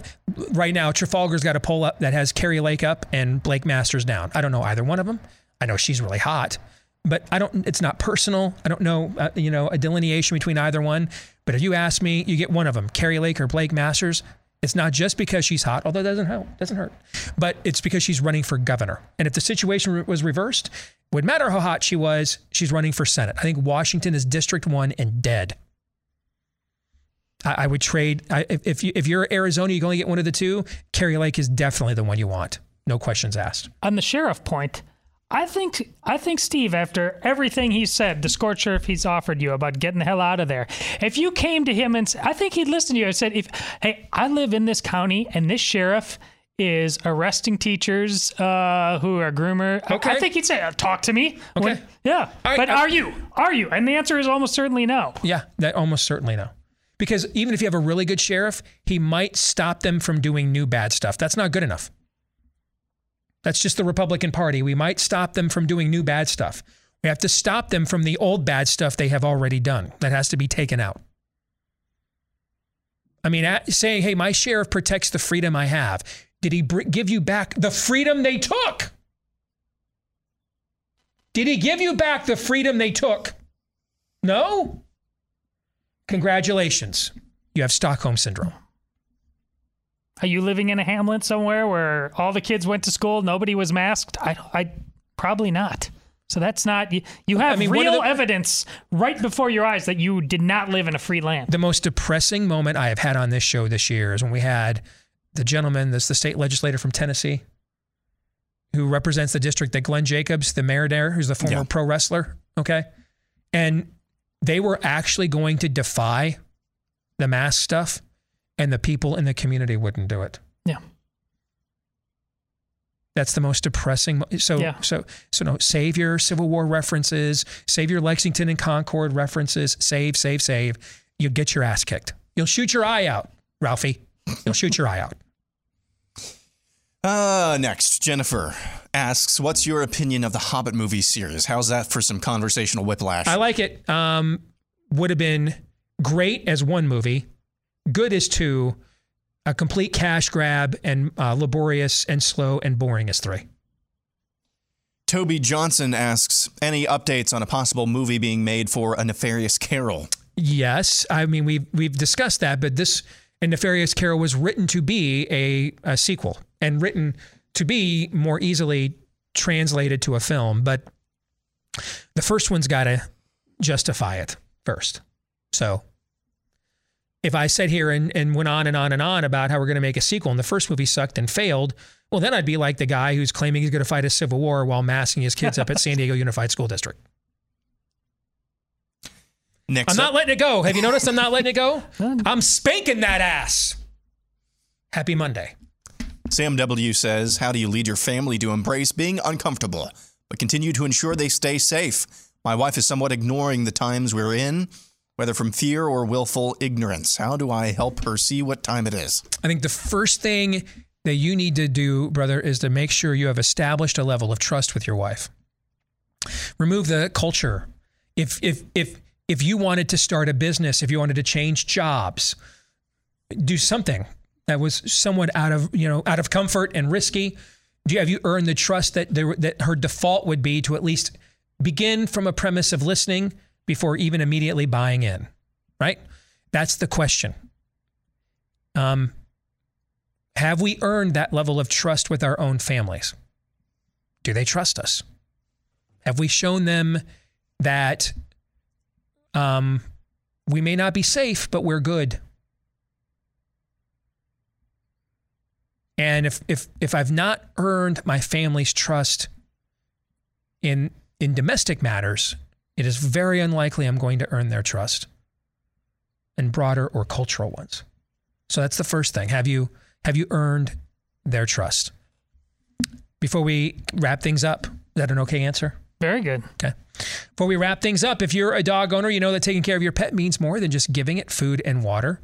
right now, Trafalgar's got a poll up that has Kari Lake up and Blake Masters down. I don't know either one of them. I know she's really hot, but I don't. It's not personal. I don't know, uh, you know, a delineation between either one. But if you ask me, you get one of them, Kari Lake or Blake Masters. It's not just because she's hot, although that doesn't help, doesn't hurt, but it's because she's running for governor. And if the situation was reversed, it would matter how hot she was. She's running for Senate. I think Washington is District One and dead. I, I would trade. I, if you, if you're Arizona, you can only get one of the two. Kari Lake is definitely the one you want. No questions asked. on the sheriff point, I think I think Steve, after everything he said, the scorched earth he's offered you about getting the hell out of there, if you came to him and I think he'd listen to you and said, "If hey, I live in this county and this sheriff." Is arresting teachers uh, who are groomer. I- I, Okay. think he'd say, uh, "Talk to me." Okay. Yeah. All right, but uh, are you? Are you? And the answer is almost certainly no. Yeah, that almost certainly no. Because even if you have a really good sheriff, he might stop them from doing new bad stuff. That's not good enough. That's just the Republican Party. We might stop them from doing new bad stuff. We have to stop them from the old bad stuff they have already done. That has to be taken out. I mean, saying, hey, my sheriff protects the freedom I have. Did he br- give you back the freedom they took? Did he give you back the freedom they took? No? Congratulations. You have Stockholm Syndrome. Are you living in a hamlet somewhere where all the kids went to school, nobody was masked? I, I probably not. So that's not you. You have I mean, real the- evidence right before your eyes that you did not live in a free land. The most depressing moment I have had on this show this year is when we had the gentleman, this the state legislator from Tennessee, who represents the district that Glenn Jacobs, the mayor there, who's the former Yeah. pro wrestler, okay, and they were actually going to defy the mask stuff, and the people in the community wouldn't do it. Yeah. That's the most depressing. So, Yeah. so, so no. Save your Civil War references. Save your Lexington and Concord references. Save, save, save. You'll get your ass kicked. You'll shoot your eye out, Ralphie. You'll shoot your eye out. Uh, next, Jennifer asks, "What's your opinion of the Hobbit movie series? How's that for some conversational whiplash?" I like it. Um, would have been great as one movie, good as two, a complete cash grab, and uh, laborious and slow and boring as three. Toby Johnson asks, "Any updates on a possible movie being made for a nefarious Carol?" Yes, I mean we've we've discussed that, but this A Nefarious Carol was written to be a, a sequel and written to be more easily translated to a film, but the first one's got to justify it first. So if I sat here and, and went on and on and on about how we're going to make a sequel and the first movie sucked and failed, well, then I'd be like the guy who's claiming he's going to fight a civil war while masking his kids up at San Diego Unified School District. Next, I'm not letting it go. Have you noticed I'm not letting it go? I'm spanking that ass. Happy Monday. Sam W says, "How do you lead your family to embrace being uncomfortable, but continue to ensure they stay safe? My wife is somewhat ignoring the times we're in." Whether from fear or willful ignorance, how do I help her see what time it is? I think the first thing that you need to do, brother, is to make sure you have established a level of trust with your wife. Remove the culture. If if if if you wanted to start a business, if you wanted to change jobs, do something that was somewhat out of you know out of comfort and risky. Do you have you earned the trust that there that her default would be to at least begin from a premise of listening before even immediately buying in, right? That's the question. Um, have we earned that level of trust with our own families? Do they trust us? Have we shown them that um, we may not be safe, but we're good? And if if if I've not earned my family's trust in in domestic matters, it is very unlikely I'm going to earn their trust and broader or cultural ones. So that's the first thing. Have you have you earned their trust? Before we wrap things up, is that an okay answer? Very good. Okay. Before we wrap things up, if you're a dog owner, you know that taking care of your pet means more than just giving it food and water.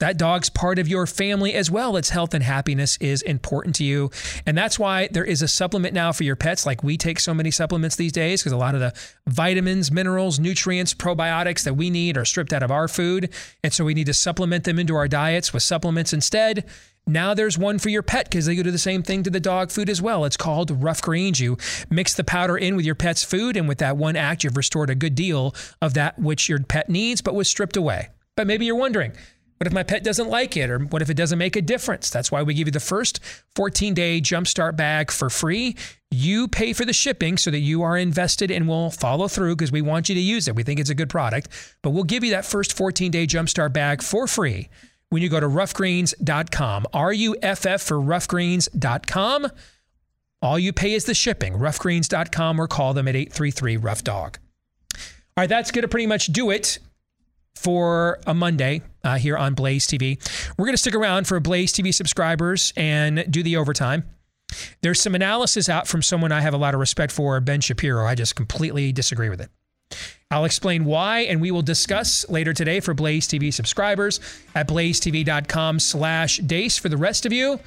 That dog's part of your family as well. Its health and happiness is important to you. And that's why there is a supplement now for your pets. Like we take so many supplements these days because a lot of the vitamins, minerals, nutrients, probiotics that we need are stripped out of our food. And so we need to supplement them into our diets with supplements instead. Now there's one for your pet because they do the same thing to the dog food as well. It's called Ruff Greens. You mix the powder in with your pet's food, and with that one act, you've restored a good deal of that which your pet needs but was stripped away. But maybe you're wondering, what if my pet doesn't like it? Or what if it doesn't make a difference? That's why we give you the first 14 day jumpstart bag for free. You pay for the shipping so that you are invested and will follow through because we want you to use it. We think it's a good product. But we'll give you that first 14 day jumpstart bag for free when you go to ruffgreens.com. R U F F for ruffgreens.com. All you pay is the shipping. Ruffgreens.com or call them at 833 Ruff Dog. All right, that's going to pretty much do it for a Monday uh, here on Blaze TV. We're going to stick around for Blaze TV subscribers and do the overtime. There's some analysis out from someone I have a lot of respect for, Ben Shapiro. I just completely disagree with it. I'll explain why, and we will discuss later today for Blaze TV subscribers at blazetv.com slash deace. For the rest of you,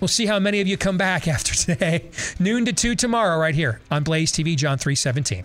we'll see how many of you come back after today. Noon to 2 tomorrow right here on Blaze TV, John 317.